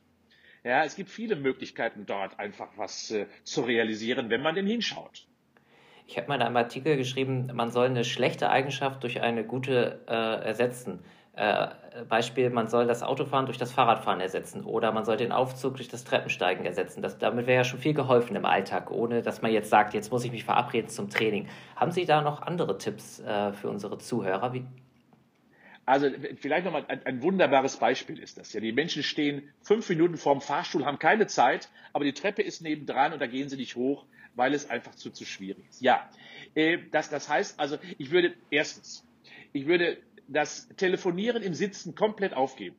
Ja, es gibt viele Möglichkeiten dort einfach was äh, zu realisieren, wenn man denn hinschaut. Ich habe mal in einem Artikel geschrieben, man soll eine schlechte Eigenschaft durch eine gute äh, ersetzen. Äh, Beispiel, man soll das Autofahren durch das Fahrradfahren ersetzen oder man soll den Aufzug durch das Treppensteigen ersetzen. Das, damit wäre ja schon viel geholfen im Alltag, ohne dass man jetzt sagt, jetzt muss ich mich verabreden zum Training. Haben Sie da noch andere Tipps äh, für unsere Zuhörer? Wie, also vielleicht nochmal ein, ein wunderbares Beispiel ist das. Ja, die Menschen stehen fünf Minuten vorm Fahrstuhl, haben keine Zeit, aber die Treppe ist nebendran und da gehen sie nicht hoch, weil es einfach zu, zu schwierig ist. Ja, äh, das, das heißt also, ich würde erstens, ich würde das Telefonieren im Sitzen komplett aufgeben.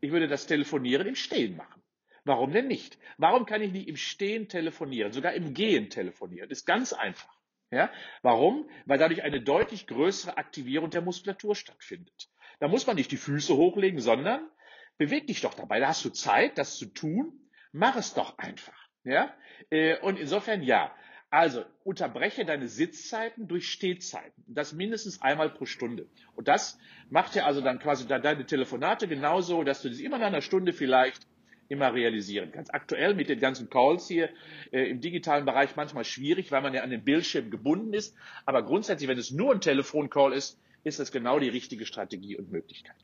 Ich würde das Telefonieren im Stehen machen. Warum denn nicht? Warum kann ich nicht im Stehen telefonieren, sogar im Gehen telefonieren? Das ist ganz einfach. Ja? Warum? Weil dadurch eine deutlich größere Aktivierung der Muskulatur stattfindet. Da muss man nicht die Füße hochlegen, sondern beweg dich doch dabei. Da hast du Zeit, das zu tun. Mach es doch einfach. Ja? Äh, und insofern ja. Also unterbreche deine Sitzzeiten durch Stehzeiten. Das mindestens einmal pro Stunde. Und das macht ja also dann quasi deine Telefonate genauso, dass du das immer nach einer Stunde vielleicht immer realisieren kannst. Aktuell mit den ganzen Calls hier äh, im digitalen Bereich manchmal schwierig, weil man ja an den Bildschirm gebunden ist. Aber grundsätzlich, wenn es nur ein Telefoncall ist, ist das genau die richtige Strategie und Möglichkeit.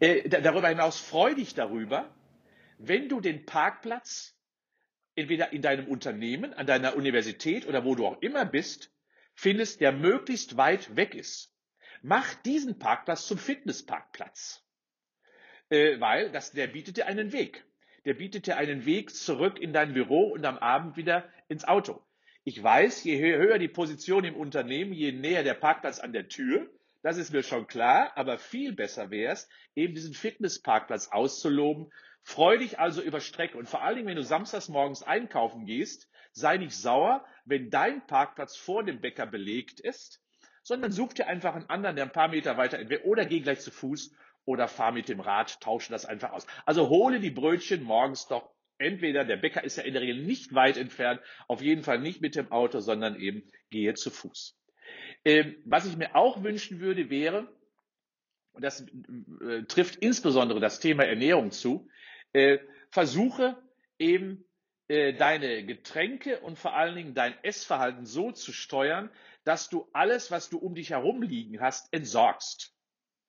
Äh, darüber hinaus freu dich darüber, wenn du den Parkplatz entweder in deinem Unternehmen, an deiner Universität oder wo du auch immer bist, findest, der möglichst weit weg ist. Mach diesen Parkplatz zum Fitnessparkplatz äh, weil das, der bietet dir einen Weg. Der bietet dir einen Weg zurück in dein Büro und am Abend wieder ins Auto. Ich weiß, je höher die Position im Unternehmen, je näher der Parkplatz an der Tür, das ist mir schon klar, aber viel besser wäre es, eben diesen Fitnessparkplatz auszuloben. Freu dich also über Strecke und vor allen Dingen, wenn du samstags morgens einkaufen gehst, sei nicht sauer, wenn dein Parkplatz vor dem Bäcker belegt ist, sondern such dir einfach einen anderen, der ein paar Meter weiter entfernt oder geh gleich zu Fuß oder fahr mit dem Rad, tausche das einfach aus. Also hole die Brötchen morgens doch entweder, der Bäcker ist ja in der Regel nicht weit entfernt, auf jeden Fall nicht mit dem Auto, sondern eben gehe zu Fuß. Ähm, was ich mir auch wünschen würde, wäre, und das äh, trifft insbesondere das Thema Ernährung zu, äh, versuche eben äh, deine Getränke und vor allen Dingen dein Essverhalten so zu steuern, dass du alles, was du um dich herum liegen hast, entsorgst.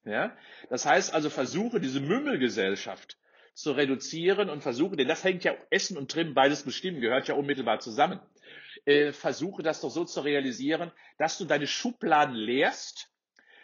Ja? Das heißt also, versuche diese Mümmelgesellschaft zu reduzieren und versuche, denn das hängt ja Essen und Trimmen beides bestimmen, gehört ja unmittelbar zusammen. äh, versuche das doch so zu realisieren, dass du deine Schubladen leerst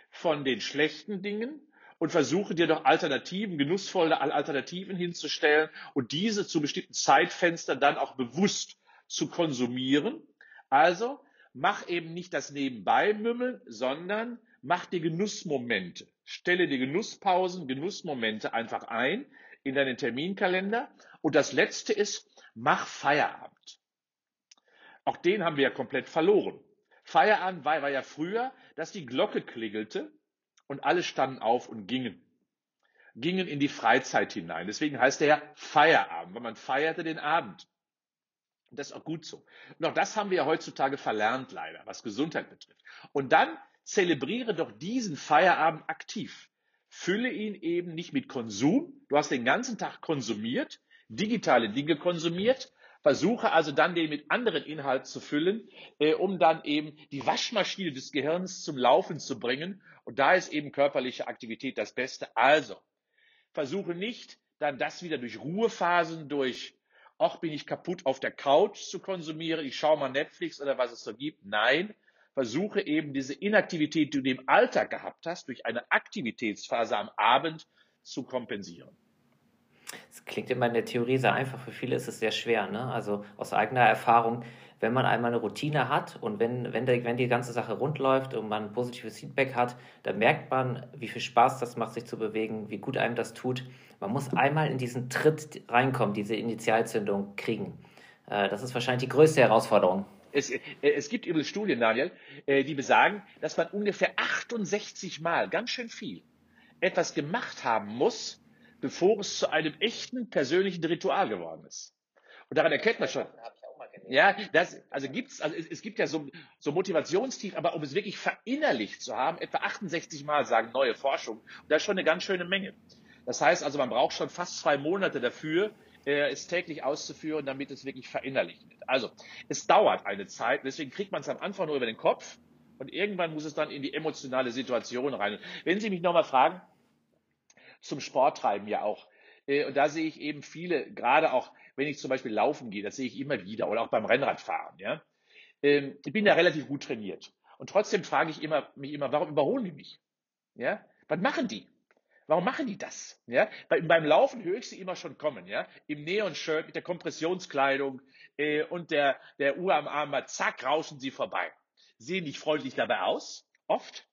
von den schlechten Dingen und versuche dir doch Alternativen, genussvolle Alternativen hinzustellen und diese zu bestimmten Zeitfenstern dann auch bewusst zu konsumieren. Also mach eben nicht das Nebenbei-Mümmeln, sondern mach dir Genussmomente. Stelle dir Genusspausen, Genussmomente einfach ein in deinen Terminkalender. Und das letzte ist, mach Feierabend. Auch den haben wir ja komplett verloren. Feierabend war, war ja früher, dass die Glocke klingelte und alle standen auf und gingen. Gingen in die Freizeit hinein. Deswegen heißt er ja Feierabend, weil man feierte den Abend. Und das ist auch gut so. Und auch das haben wir ja heutzutage verlernt, leider, was Gesundheit betrifft. Und dann zelebriere doch diesen Feierabend aktiv. Fülle ihn eben nicht mit Konsum. Du hast den ganzen Tag konsumiert, digitale Dinge konsumiert. Versuche also dann den mit anderen Inhalten zu füllen, äh, um dann eben die Waschmaschine des Gehirns zum Laufen zu bringen. Und da ist eben körperliche Aktivität das Beste. Also, versuche nicht dann das wieder durch Ruhephasen, durch ach, bin ich kaputt auf der Couch zu konsumieren, ich schaue mal Netflix oder was es so gibt. Nein, versuche eben diese Inaktivität, die du im Alltag gehabt hast, durch eine Aktivitätsphase am Abend zu kompensieren. Es klingt immer in der Theorie sehr einfach, für viele ist es sehr schwer. Ne? Also aus eigener Erfahrung, wenn man einmal eine Routine hat und wenn, wenn, der, wenn die ganze Sache rund läuft und man positives Feedback hat, dann merkt man, wie viel Spaß das macht, sich zu bewegen, wie gut einem das tut. Man muss einmal in diesen Tritt reinkommen, diese Initialzündung kriegen. Äh, das ist wahrscheinlich die größte Herausforderung. Es, äh, es gibt übrigens Studien, Daniel, äh, die besagen, dass man ungefähr 68 Mal, ganz schön viel, etwas gemacht haben muss, bevor es zu einem echten persönlichen Ritual geworden ist. Und daran erkennt man schon. Ja, das, also gibt's, also es, es gibt ja so, so Motivationstief, aber um es wirklich verinnerlicht zu haben, etwa 68 Mal sagen neue Forschung, und das ist schon eine ganz schöne Menge. Das heißt also, man braucht schon fast zwei Monate dafür, äh, es täglich auszuführen, damit es wirklich verinnerlicht wird. Also, es dauert eine Zeit, deswegen kriegt man es am Anfang nur über den Kopf und irgendwann muss es dann in die emotionale Situation rein. Wenn Sie mich nochmal fragen, zum Sporttreiben ja auch. Äh, und da sehe ich eben viele, gerade auch, wenn ich zum Beispiel laufen gehe, das sehe ich immer wieder, oder auch beim Rennradfahren, ja. Ähm, ich bin da relativ gut trainiert. Und trotzdem frage ich immer, mich immer, warum überholen die mich? Ja? Was machen die? Warum machen die das? Ja? Bei, beim Laufen höre ich sie immer schon kommen, ja? Im Neon-Shirt mit der Kompressionskleidung äh, und der, der Uhr am Arm, zack, rauschen sie vorbei. Sehen nicht freundlich dabei aus, oft,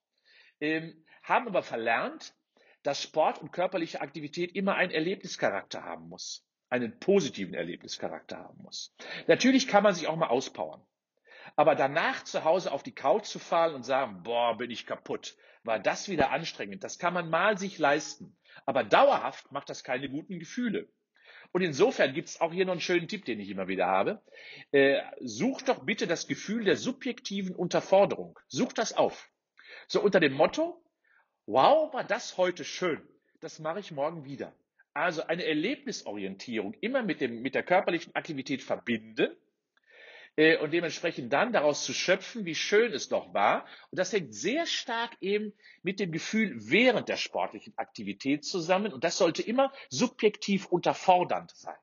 ähm, haben aber verlernt, dass Sport und körperliche Aktivität immer einen Erlebnischarakter haben muss, einen positiven Erlebnischarakter haben muss. Natürlich kann man sich auch mal auspowern. Aber danach zu Hause auf die Couch zu fallen und sagen, boah, bin ich kaputt, war das wieder anstrengend. Das kann man mal sich leisten. Aber dauerhaft macht das keine guten Gefühle. Und insofern gibt es auch hier noch einen schönen Tipp, den ich immer wieder habe. Äh, such doch bitte das Gefühl der subjektiven Unterforderung. Such das auf. So unter dem Motto, wow, war das heute schön. Das mache ich morgen wieder. Also eine Erlebnisorientierung immer mit, dem, mit der körperlichen Aktivität verbinden und dementsprechend dann daraus zu schöpfen, wie schön es doch war. Und das hängt sehr stark eben mit dem Gefühl während der sportlichen Aktivität zusammen. Und das sollte immer subjektiv unterfordernd sein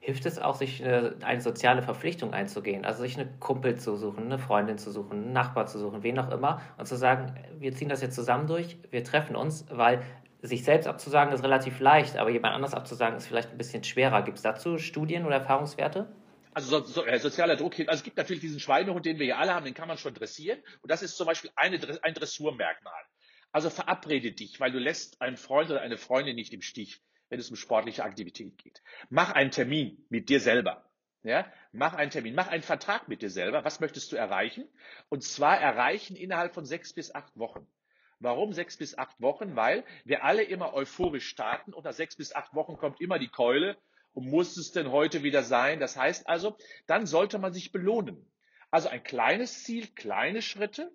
hilft es auch, sich eine, eine, soziale Verpflichtung einzugehen. Also sich eine Kumpel zu suchen, eine Freundin zu suchen, einen Nachbar zu suchen, wen auch immer. Und zu sagen, wir ziehen das jetzt zusammen durch, wir treffen uns, weil sich selbst abzusagen ist relativ leicht, aber jemand anders abzusagen ist vielleicht ein bisschen schwerer. Gibt es dazu Studien oder Erfahrungswerte? Also so, so, äh, sozialer Druck, also es gibt natürlich diesen Schweinehund, den wir ja alle haben, den kann man schon dressieren. Und das ist zum Beispiel eine, ein Dressurmerkmal. Also verabrede dich, weil du lässt einen Freund oder eine Freundin nicht im Stich wenn es um sportliche Aktivität geht. Mach einen Termin mit dir selber. Ja, mach einen Termin, mach einen Vertrag mit dir selber. Was möchtest du erreichen? Und zwar erreichen innerhalb von sechs bis acht Wochen. Warum sechs bis acht Wochen? Weil wir alle immer euphorisch starten und nach sechs bis acht Wochen kommt immer die Keule und muss es denn heute wieder sein? Das heißt also, dann sollte man sich belohnen. Also ein kleines Ziel, kleine Schritte,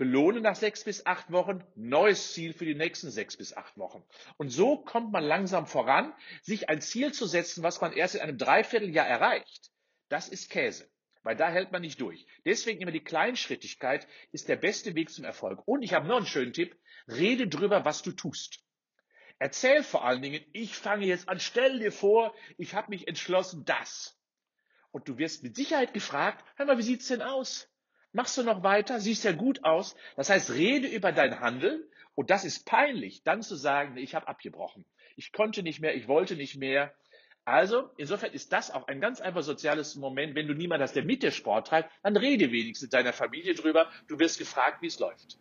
belohne nach sechs bis acht Wochen, neues Ziel für die nächsten sechs bis acht Wochen. Und so kommt man langsam voran, sich ein Ziel zu setzen, was man erst in einem Dreivierteljahr erreicht. Das ist Käse, weil da hält man nicht durch. Deswegen immer die Kleinschrittigkeit ist der beste Weg zum Erfolg. Und ich habe noch einen schönen Tipp, rede drüber, was du tust. Erzähl vor allen Dingen, ich fange jetzt an, stell dir vor, ich habe mich entschlossen, das. und du wirst mit Sicherheit gefragt, hör mal, wie sieht's denn aus? Machst du noch weiter? Siehst ja gut aus. Das heißt, rede über dein Handeln und das ist peinlich, dann zu sagen, ich habe abgebrochen. Ich konnte nicht mehr, ich wollte nicht mehr. Also, insofern ist das auch ein ganz einfach soziales Moment. Wenn du niemanden hast, der mit dir Sport treibt, dann rede wenigstens deiner Familie drüber. Du wirst gefragt, wie es läuft.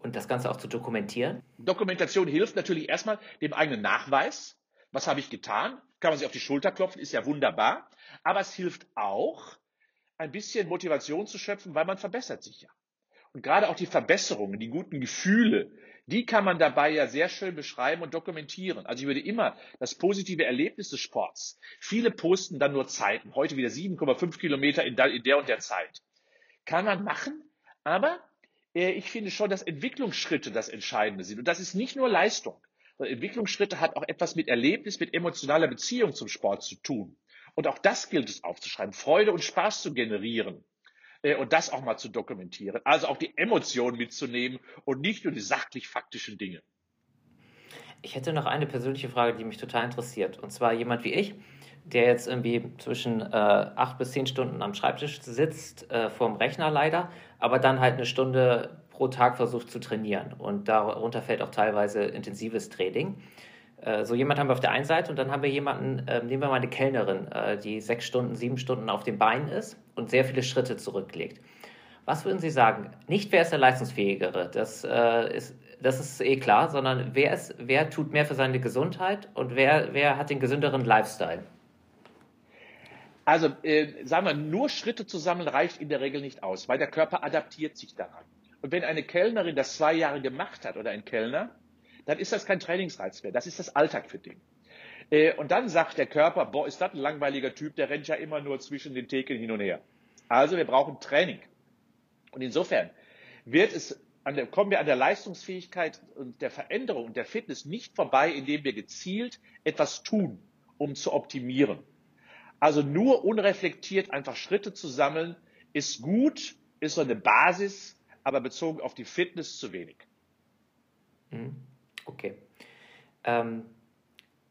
Und das Ganze auch zu dokumentieren? Dokumentation hilft natürlich erstmal dem eigenen Nachweis. Was habe ich getan? Kann man sich auf die Schulter klopfen, ist ja wunderbar. Aber es hilft auch, ein bisschen Motivation zu schöpfen, weil man verbessert sich ja. Und gerade auch die Verbesserungen, die guten Gefühle, die kann man dabei ja sehr schön beschreiben und dokumentieren. Also ich würde immer das positive Erlebnis des Sports. Viele posten dann nur Zeiten. Heute wieder 7,5 Kilometer in der und der Zeit. Kann man machen, aber ich finde schon, dass Entwicklungsschritte das Entscheidende sind. Und das ist nicht nur Leistung. Entwicklungsschritte hat auch etwas mit Erlebnis, mit emotionaler Beziehung zum Sport zu tun. Und auch das gilt es aufzuschreiben, Freude und Spaß zu generieren äh, und das auch mal zu dokumentieren. Also auch die Emotionen mitzunehmen und nicht nur die sachlich-faktischen Dinge. Ich hätte noch eine persönliche Frage, die mich total interessiert. Und zwar jemand wie ich, der jetzt irgendwie zwischen äh, acht bis zehn Stunden am Schreibtisch sitzt, äh, vorm Rechner leider, aber dann halt eine Stunde pro Tag versucht zu trainieren. Und darunter fällt auch teilweise intensives Training. Äh, so jemand haben wir auf der einen Seite und dann haben wir jemanden, äh, nehmen wir mal eine Kellnerin, äh, die sechs Stunden, sieben Stunden auf den Beinen ist und sehr viele Schritte zurücklegt. Was würden Sie sagen? Nicht wer ist der Leistungsfähigere, das, äh, ist, das ist eh klar, sondern wer, ist, wer tut mehr für seine Gesundheit und wer, wer hat den gesünderen Lifestyle? Also äh, sagen wir, nur Schritte zu sammeln reicht in der Regel nicht aus, weil der Körper adaptiert sich daran. Und wenn eine Kellnerin das zwei Jahre gemacht hat oder ein Kellner, dann ist das kein Trainingsreiz mehr. Das ist das Alltag für den. Äh, und dann sagt der Körper, boah, ist das ein langweiliger Typ, der rennt ja immer nur zwischen den Theken hin und her. Also wir brauchen Training. Und insofern wird es der, kommen wir an der Leistungsfähigkeit und der Veränderung und der Fitness nicht vorbei, indem wir gezielt etwas tun, um zu optimieren. Also nur unreflektiert einfach Schritte zu sammeln, ist gut, ist so eine Basis, aber bezogen auf die Fitness zu wenig. Mhm. Okay. Ähm,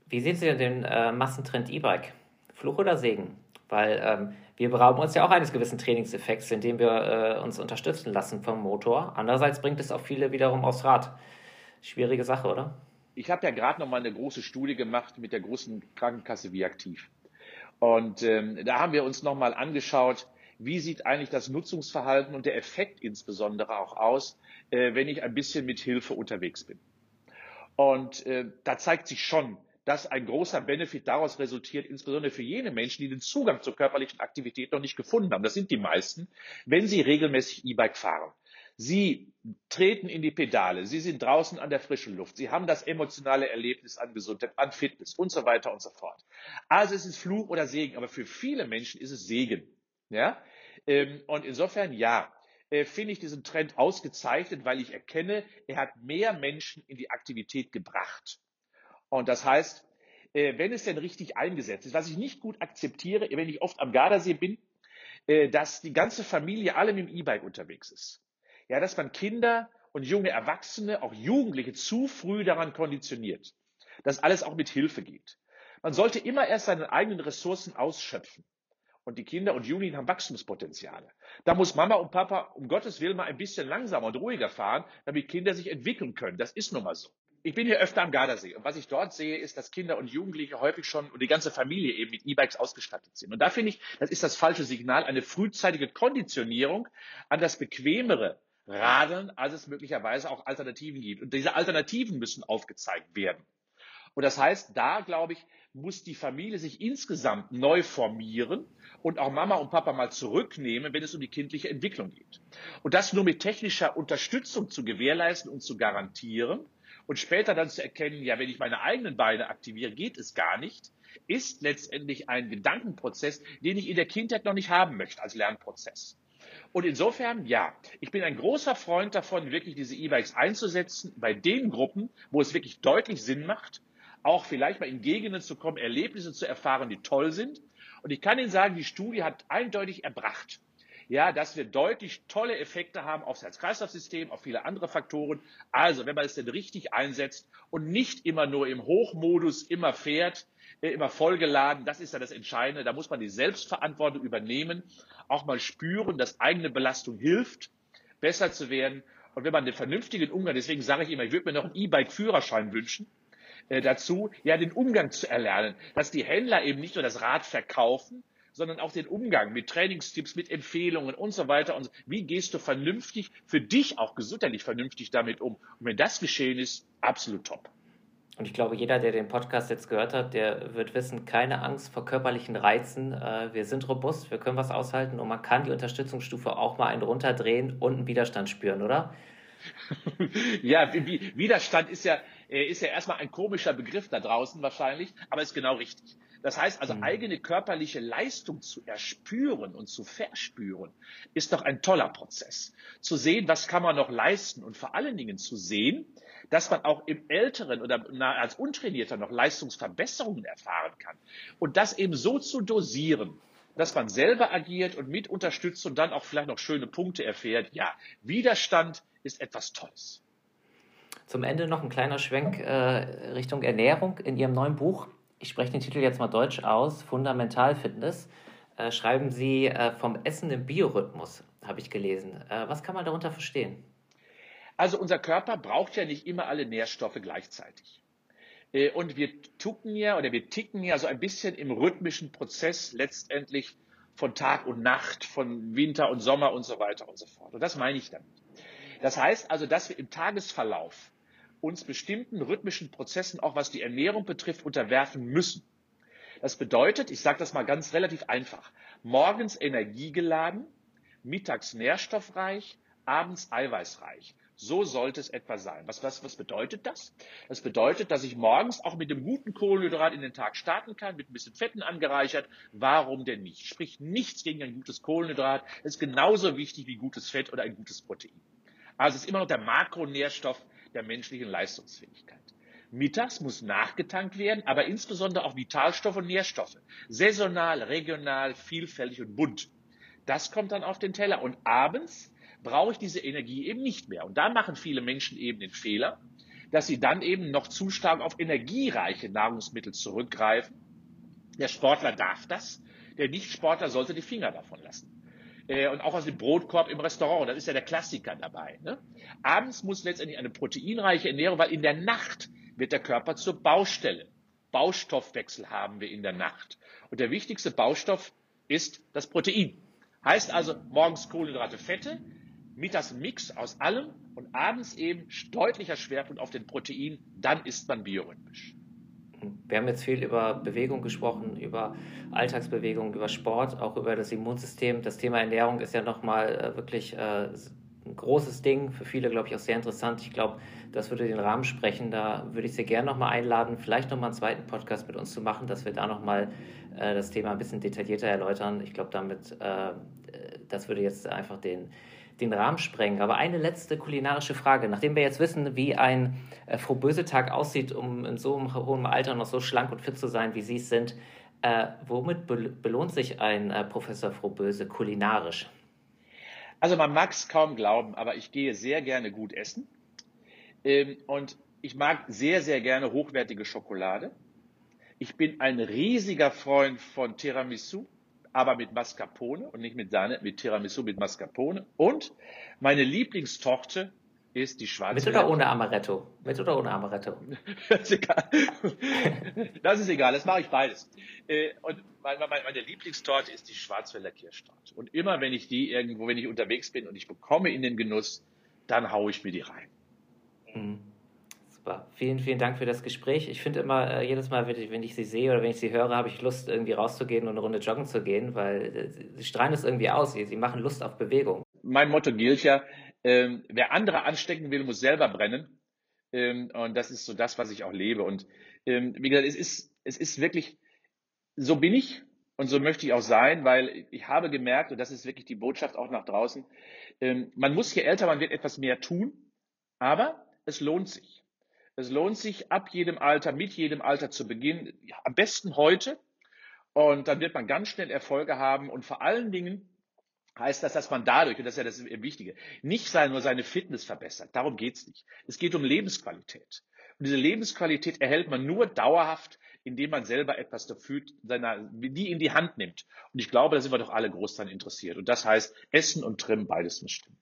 wie sehen Sie denn den äh, Massentrend E-Bike? Fluch oder Segen? Weil ähm, wir berauben uns ja auch eines gewissen Trainingseffekts, indem wir äh, uns unterstützen lassen vom Motor. Andererseits bringt es auch viele wiederum aufs Rad. Schwierige Sache, oder? Ich habe ja gerade noch mal eine große Studie gemacht mit der großen Krankenkasse Wie aktiv. Und ähm, da haben wir uns noch mal angeschaut, wie sieht eigentlich das Nutzungsverhalten und der Effekt insbesondere auch aus, äh, wenn ich ein bisschen mit Hilfe unterwegs bin. Und äh, da zeigt sich schon, dass ein großer Benefit daraus resultiert, insbesondere für jene Menschen, die den Zugang zur körperlichen Aktivität noch nicht gefunden haben. Das sind die meisten, wenn sie regelmäßig E-Bike fahren. Sie treten in die Pedale, Sie sind draußen an der frischen Luft, Sie haben das emotionale Erlebnis an Gesundheit, an Fitness und so weiter und so fort. Also es ist Fluch oder Segen, aber für viele Menschen ist es Segen. Ja? Ähm, und insofern ja, äh, finde ich diesen Trend ausgezeichnet, weil ich erkenne, er hat mehr Menschen in die Aktivität gebracht. Und das heißt, äh, wenn es denn richtig eingesetzt ist, was ich nicht gut akzeptiere, wenn ich oft am Gardasee bin, äh, dass die ganze Familie alle mit dem E-Bike unterwegs ist. Ja, dass man Kinder und junge Erwachsene, auch Jugendliche zu früh daran konditioniert, dass alles auch mit Hilfe geht. Man sollte immer erst seine eigenen Ressourcen ausschöpfen. Und die Kinder und Jugendlichen haben Wachstumspotenziale. Da muss Mama und Papa um Gottes Willen mal ein bisschen langsamer und ruhiger fahren, damit Kinder sich entwickeln können. Das ist nun mal so. Ich bin hier öfter am Gardasee und was ich dort sehe, ist, dass Kinder und Jugendliche häufig schon und die ganze Familie eben mit E-Bikes ausgestattet sind. Und da finde ich, das ist das falsche Signal, eine frühzeitige Konditionierung an das bequemere Radeln, als es möglicherweise auch Alternativen gibt. Und diese Alternativen müssen aufgezeigt werden. Und das heißt, da glaube ich, muss die Familie sich insgesamt neu formieren und auch Mama und Papa mal zurücknehmen, wenn es um die kindliche Entwicklung geht. Und das nur mit technischer Unterstützung zu gewährleisten und zu garantieren und später dann zu erkennen, ja, wenn ich meine eigenen Beine aktiviere, geht es gar nicht, ist letztendlich ein Gedankenprozess, den ich in der Kindheit noch nicht haben möchte als Lernprozess. Und insofern, ja, ich bin ein großer Freund davon, wirklich diese E-Bikes einzusetzen bei den Gruppen, wo es wirklich deutlich Sinn macht, auch vielleicht mal in Gegenden zu kommen, Erlebnisse zu erfahren, die toll sind. Und ich kann Ihnen sagen, die Studie hat eindeutig erbracht, ja, dass wir deutlich tolle Effekte haben aufs Herz-Kreislauf-System, auf viele andere Faktoren. Also, wenn man es denn richtig einsetzt und nicht immer nur im Hochmodus immer fährt, äh, immer vollgeladen, das ist ja das Entscheidende. Da muss man die Selbstverantwortung übernehmen, auch mal spüren, dass eigene Belastung hilft, besser zu werden. Und wenn man den vernünftigen Umgang, deswegen sage ich immer, ich würde mir noch einen E-Bike-Führerschein wünschen, äh, dazu, ja, den Umgang zu erlernen, dass die Händler eben nicht nur das Rad verkaufen, sondern auch den Umgang mit Trainingstipps, mit Empfehlungen und so weiter. Und wie gehst du vernünftig, für dich auch gesundheitlich vernünftig damit um? Und wenn das geschehen ist, absolut top. Und ich glaube, jeder, der den Podcast jetzt gehört hat, der wird wissen, keine Angst vor körperlichen Reizen. Äh, wir sind robust, wir können was aushalten und man kann die Unterstützungsstufe auch mal einen runterdrehen und einen Widerstand spüren, oder? ja, Widerstand ist ja, äh, ist ja erstmal ein komischer Begriff da draußen wahrscheinlich, aber ist genau richtig. Das heißt also, mhm. eigene körperliche Leistung zu erspüren und zu verspüren, ist doch ein toller Prozess. Zu sehen, was kann man noch leisten und vor allen Dingen zu sehen, dass man auch im Älteren oder als Untrainierter noch Leistungsverbesserungen erfahren kann. Und das eben so zu dosieren, dass man selber agiert und mit unterstützt und dann auch vielleicht noch schöne Punkte erfährt. Ja, Widerstand ist etwas Tolles. Zum Ende noch ein kleiner Schwenk äh, Richtung Ernährung. In Ihrem neuen Buch ich spreche den Titel jetzt mal deutsch aus, Fundamentalfitness, äh, schreiben Sie äh, vom Essen im Biorhythmus, habe ich gelesen. Äh, was kann man darunter verstehen? Also unser Körper braucht ja nicht immer alle Nährstoffe gleichzeitig. Äh, und wir tucken ja oder wir ticken ja so ein bisschen im rhythmischen Prozess letztendlich von Tag und Nacht, von Winter und Sommer und so weiter und so fort. Und das meine ich damit. Das heißt also, dass wir im Tagesverlauf uns bestimmten rhythmischen Prozessen, auch was die Ernährung betrifft, unterwerfen müssen. Das bedeutet, ich sage das mal ganz relativ einfach, morgens energiegeladen, mittags nährstoffreich, abends eiweißreich. So sollte es etwa sein. Was, was, was bedeutet das? Das bedeutet, dass ich morgens auch mit dem guten Kohlenhydrat in den Tag starten kann, mit ein bisschen Fetten angereichert. Warum denn nicht? Sprich nichts gegen ein gutes Kohlenhydrat. Ist genauso wichtig wie gutes Fett oder ein gutes Protein. Also es ist immer noch der Makronährstoff, der menschlichen Leistungsfähigkeit. Mittags muss nachgetankt werden, aber insbesondere auch Vitalstoffe und Nährstoffe. Saisonal, regional, vielfältig und bunt. Das kommt dann auf den Teller. Und abends brauche ich diese Energie eben nicht mehr. Und da machen viele Menschen eben den Fehler, dass sie dann eben noch zu stark auf energiereiche Nahrungsmittel zurückgreifen. Der Sportler darf das, der Nichtsportler sollte die Finger davon lassen äh, und auch aus dem Brotkorb im Restaurant. Das ist ja der Klassiker dabei. Ne? Abends muss letztendlich eine proteinreiche Ernährung, weil in der Nacht wird der Körper zur Baustelle. Baustoffwechsel haben wir in der Nacht. Und der wichtigste Baustoff ist das Protein. Heißt also morgens Kohlenhydrate, Fette, mittags Mix aus allem und abends eben deutlicher Schwerpunkt auf den Protein, dann isst man biorhythmisch. Wir haben jetzt viel über Bewegung gesprochen, über Alltagsbewegung, über Sport, auch über das Immunsystem. Das Thema Ernährung ist ja nochmal äh, wirklich äh, ein großes Ding, für viele, glaube ich, auch sehr interessant. Ich glaube, das würde den Rahmen sprechen. Da würde ich Sie gerne nochmal einladen, vielleicht nochmal einen zweiten Podcast mit uns zu machen, dass wir da nochmal äh, das Thema ein bisschen detaillierter erläutern. Ich glaube, damit, äh, das würde jetzt einfach den, den Rahmen sprengen. Aber eine letzte kulinarische Frage. Nachdem wir jetzt wissen, wie ein äh, Frohböse-Tag aussieht, um in so einem hohen Alter noch so schlank und fit zu sein, wie Sie es sind, äh, womit be belohnt sich ein äh, Professor Frohböse kulinarisch? Also man mag es kaum glauben, aber ich gehe sehr gerne gut essen. Ähm, und ich mag sehr, sehr gerne hochwertige Schokolade. Ich bin ein riesiger Freund von Tiramisu aber mit Mascarpone und nicht mit Sahne, mit Tiramisu mit Mascarpone. Und meine Lieblingstorte ist die schwarze. Mit oder ohne Amaretto? Mit oder ohne Amaretto? das ist egal. Das ist egal, das mache ich beides. Äh, und meine Lieblingstorte ist die Schwarzwälder Kirschtorte. Und immer wenn ich die irgendwo, wenn ich unterwegs bin und ich bekomme in den Genuss, dann haue ich mir die rein. Mhm. Super. Vielen, vielen Dank für das Gespräch. Ich finde immer, äh, jedes Mal, wenn ich, wenn ich Sie sehe oder wenn ich Sie höre, habe ich Lust, irgendwie rauszugehen und eine Runde joggen zu gehen, weil äh, Sie strahlen es irgendwie aus. Sie, Sie machen Lust auf Bewegung. Mein Motto gilt ja, ähm, wer andere anstecken will, muss selber brennen. Ähm, und das ist so das, was ich auch lebe. Und ähm, wie gesagt, es ist, es ist wirklich, so bin ich und so möchte ich auch sein, weil ich habe gemerkt, und das ist wirklich die Botschaft auch nach draußen, ähm, man muss je älter man wird etwas mehr tun, aber es lohnt sich. Es lohnt sich ab jedem Alter, mit jedem Alter zu beginnen, am besten heute. Und dann wird man ganz schnell Erfolge haben. Und vor allen Dingen heißt das, dass man dadurch, und das ist ja das Wichtige, nicht nur seine Fitness verbessert. Darum geht's nicht. Es geht um Lebensqualität. Und diese Lebensqualität erhält man nur dauerhaft, indem man selber etwas dafür, seiner, die in die Hand nimmt. Und ich glaube, da sind wir doch alle groß daran interessiert. Und das heißt, Essen und Trimmen, beides muss stimmen.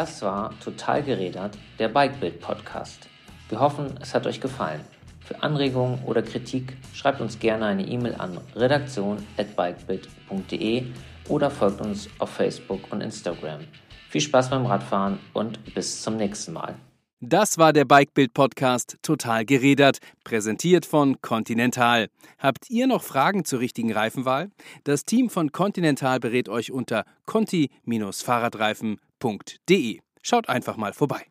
Das war Total gerädert, der Bikebild Podcast. Wir hoffen, es hat euch gefallen. Für Anregungen oder Kritik schreibt uns gerne eine E-Mail an redaktion.bikebild.de oder folgt uns auf Facebook und Instagram. Viel Spaß beim Radfahren und bis zum nächsten Mal. Das war der Bikebild Podcast Total gerädert, präsentiert von Continental. Habt ihr noch Fragen zur richtigen Reifenwahl? Das Team von Continental berät euch unter conti-fahrradreifen.de. Schaut einfach mal vorbei.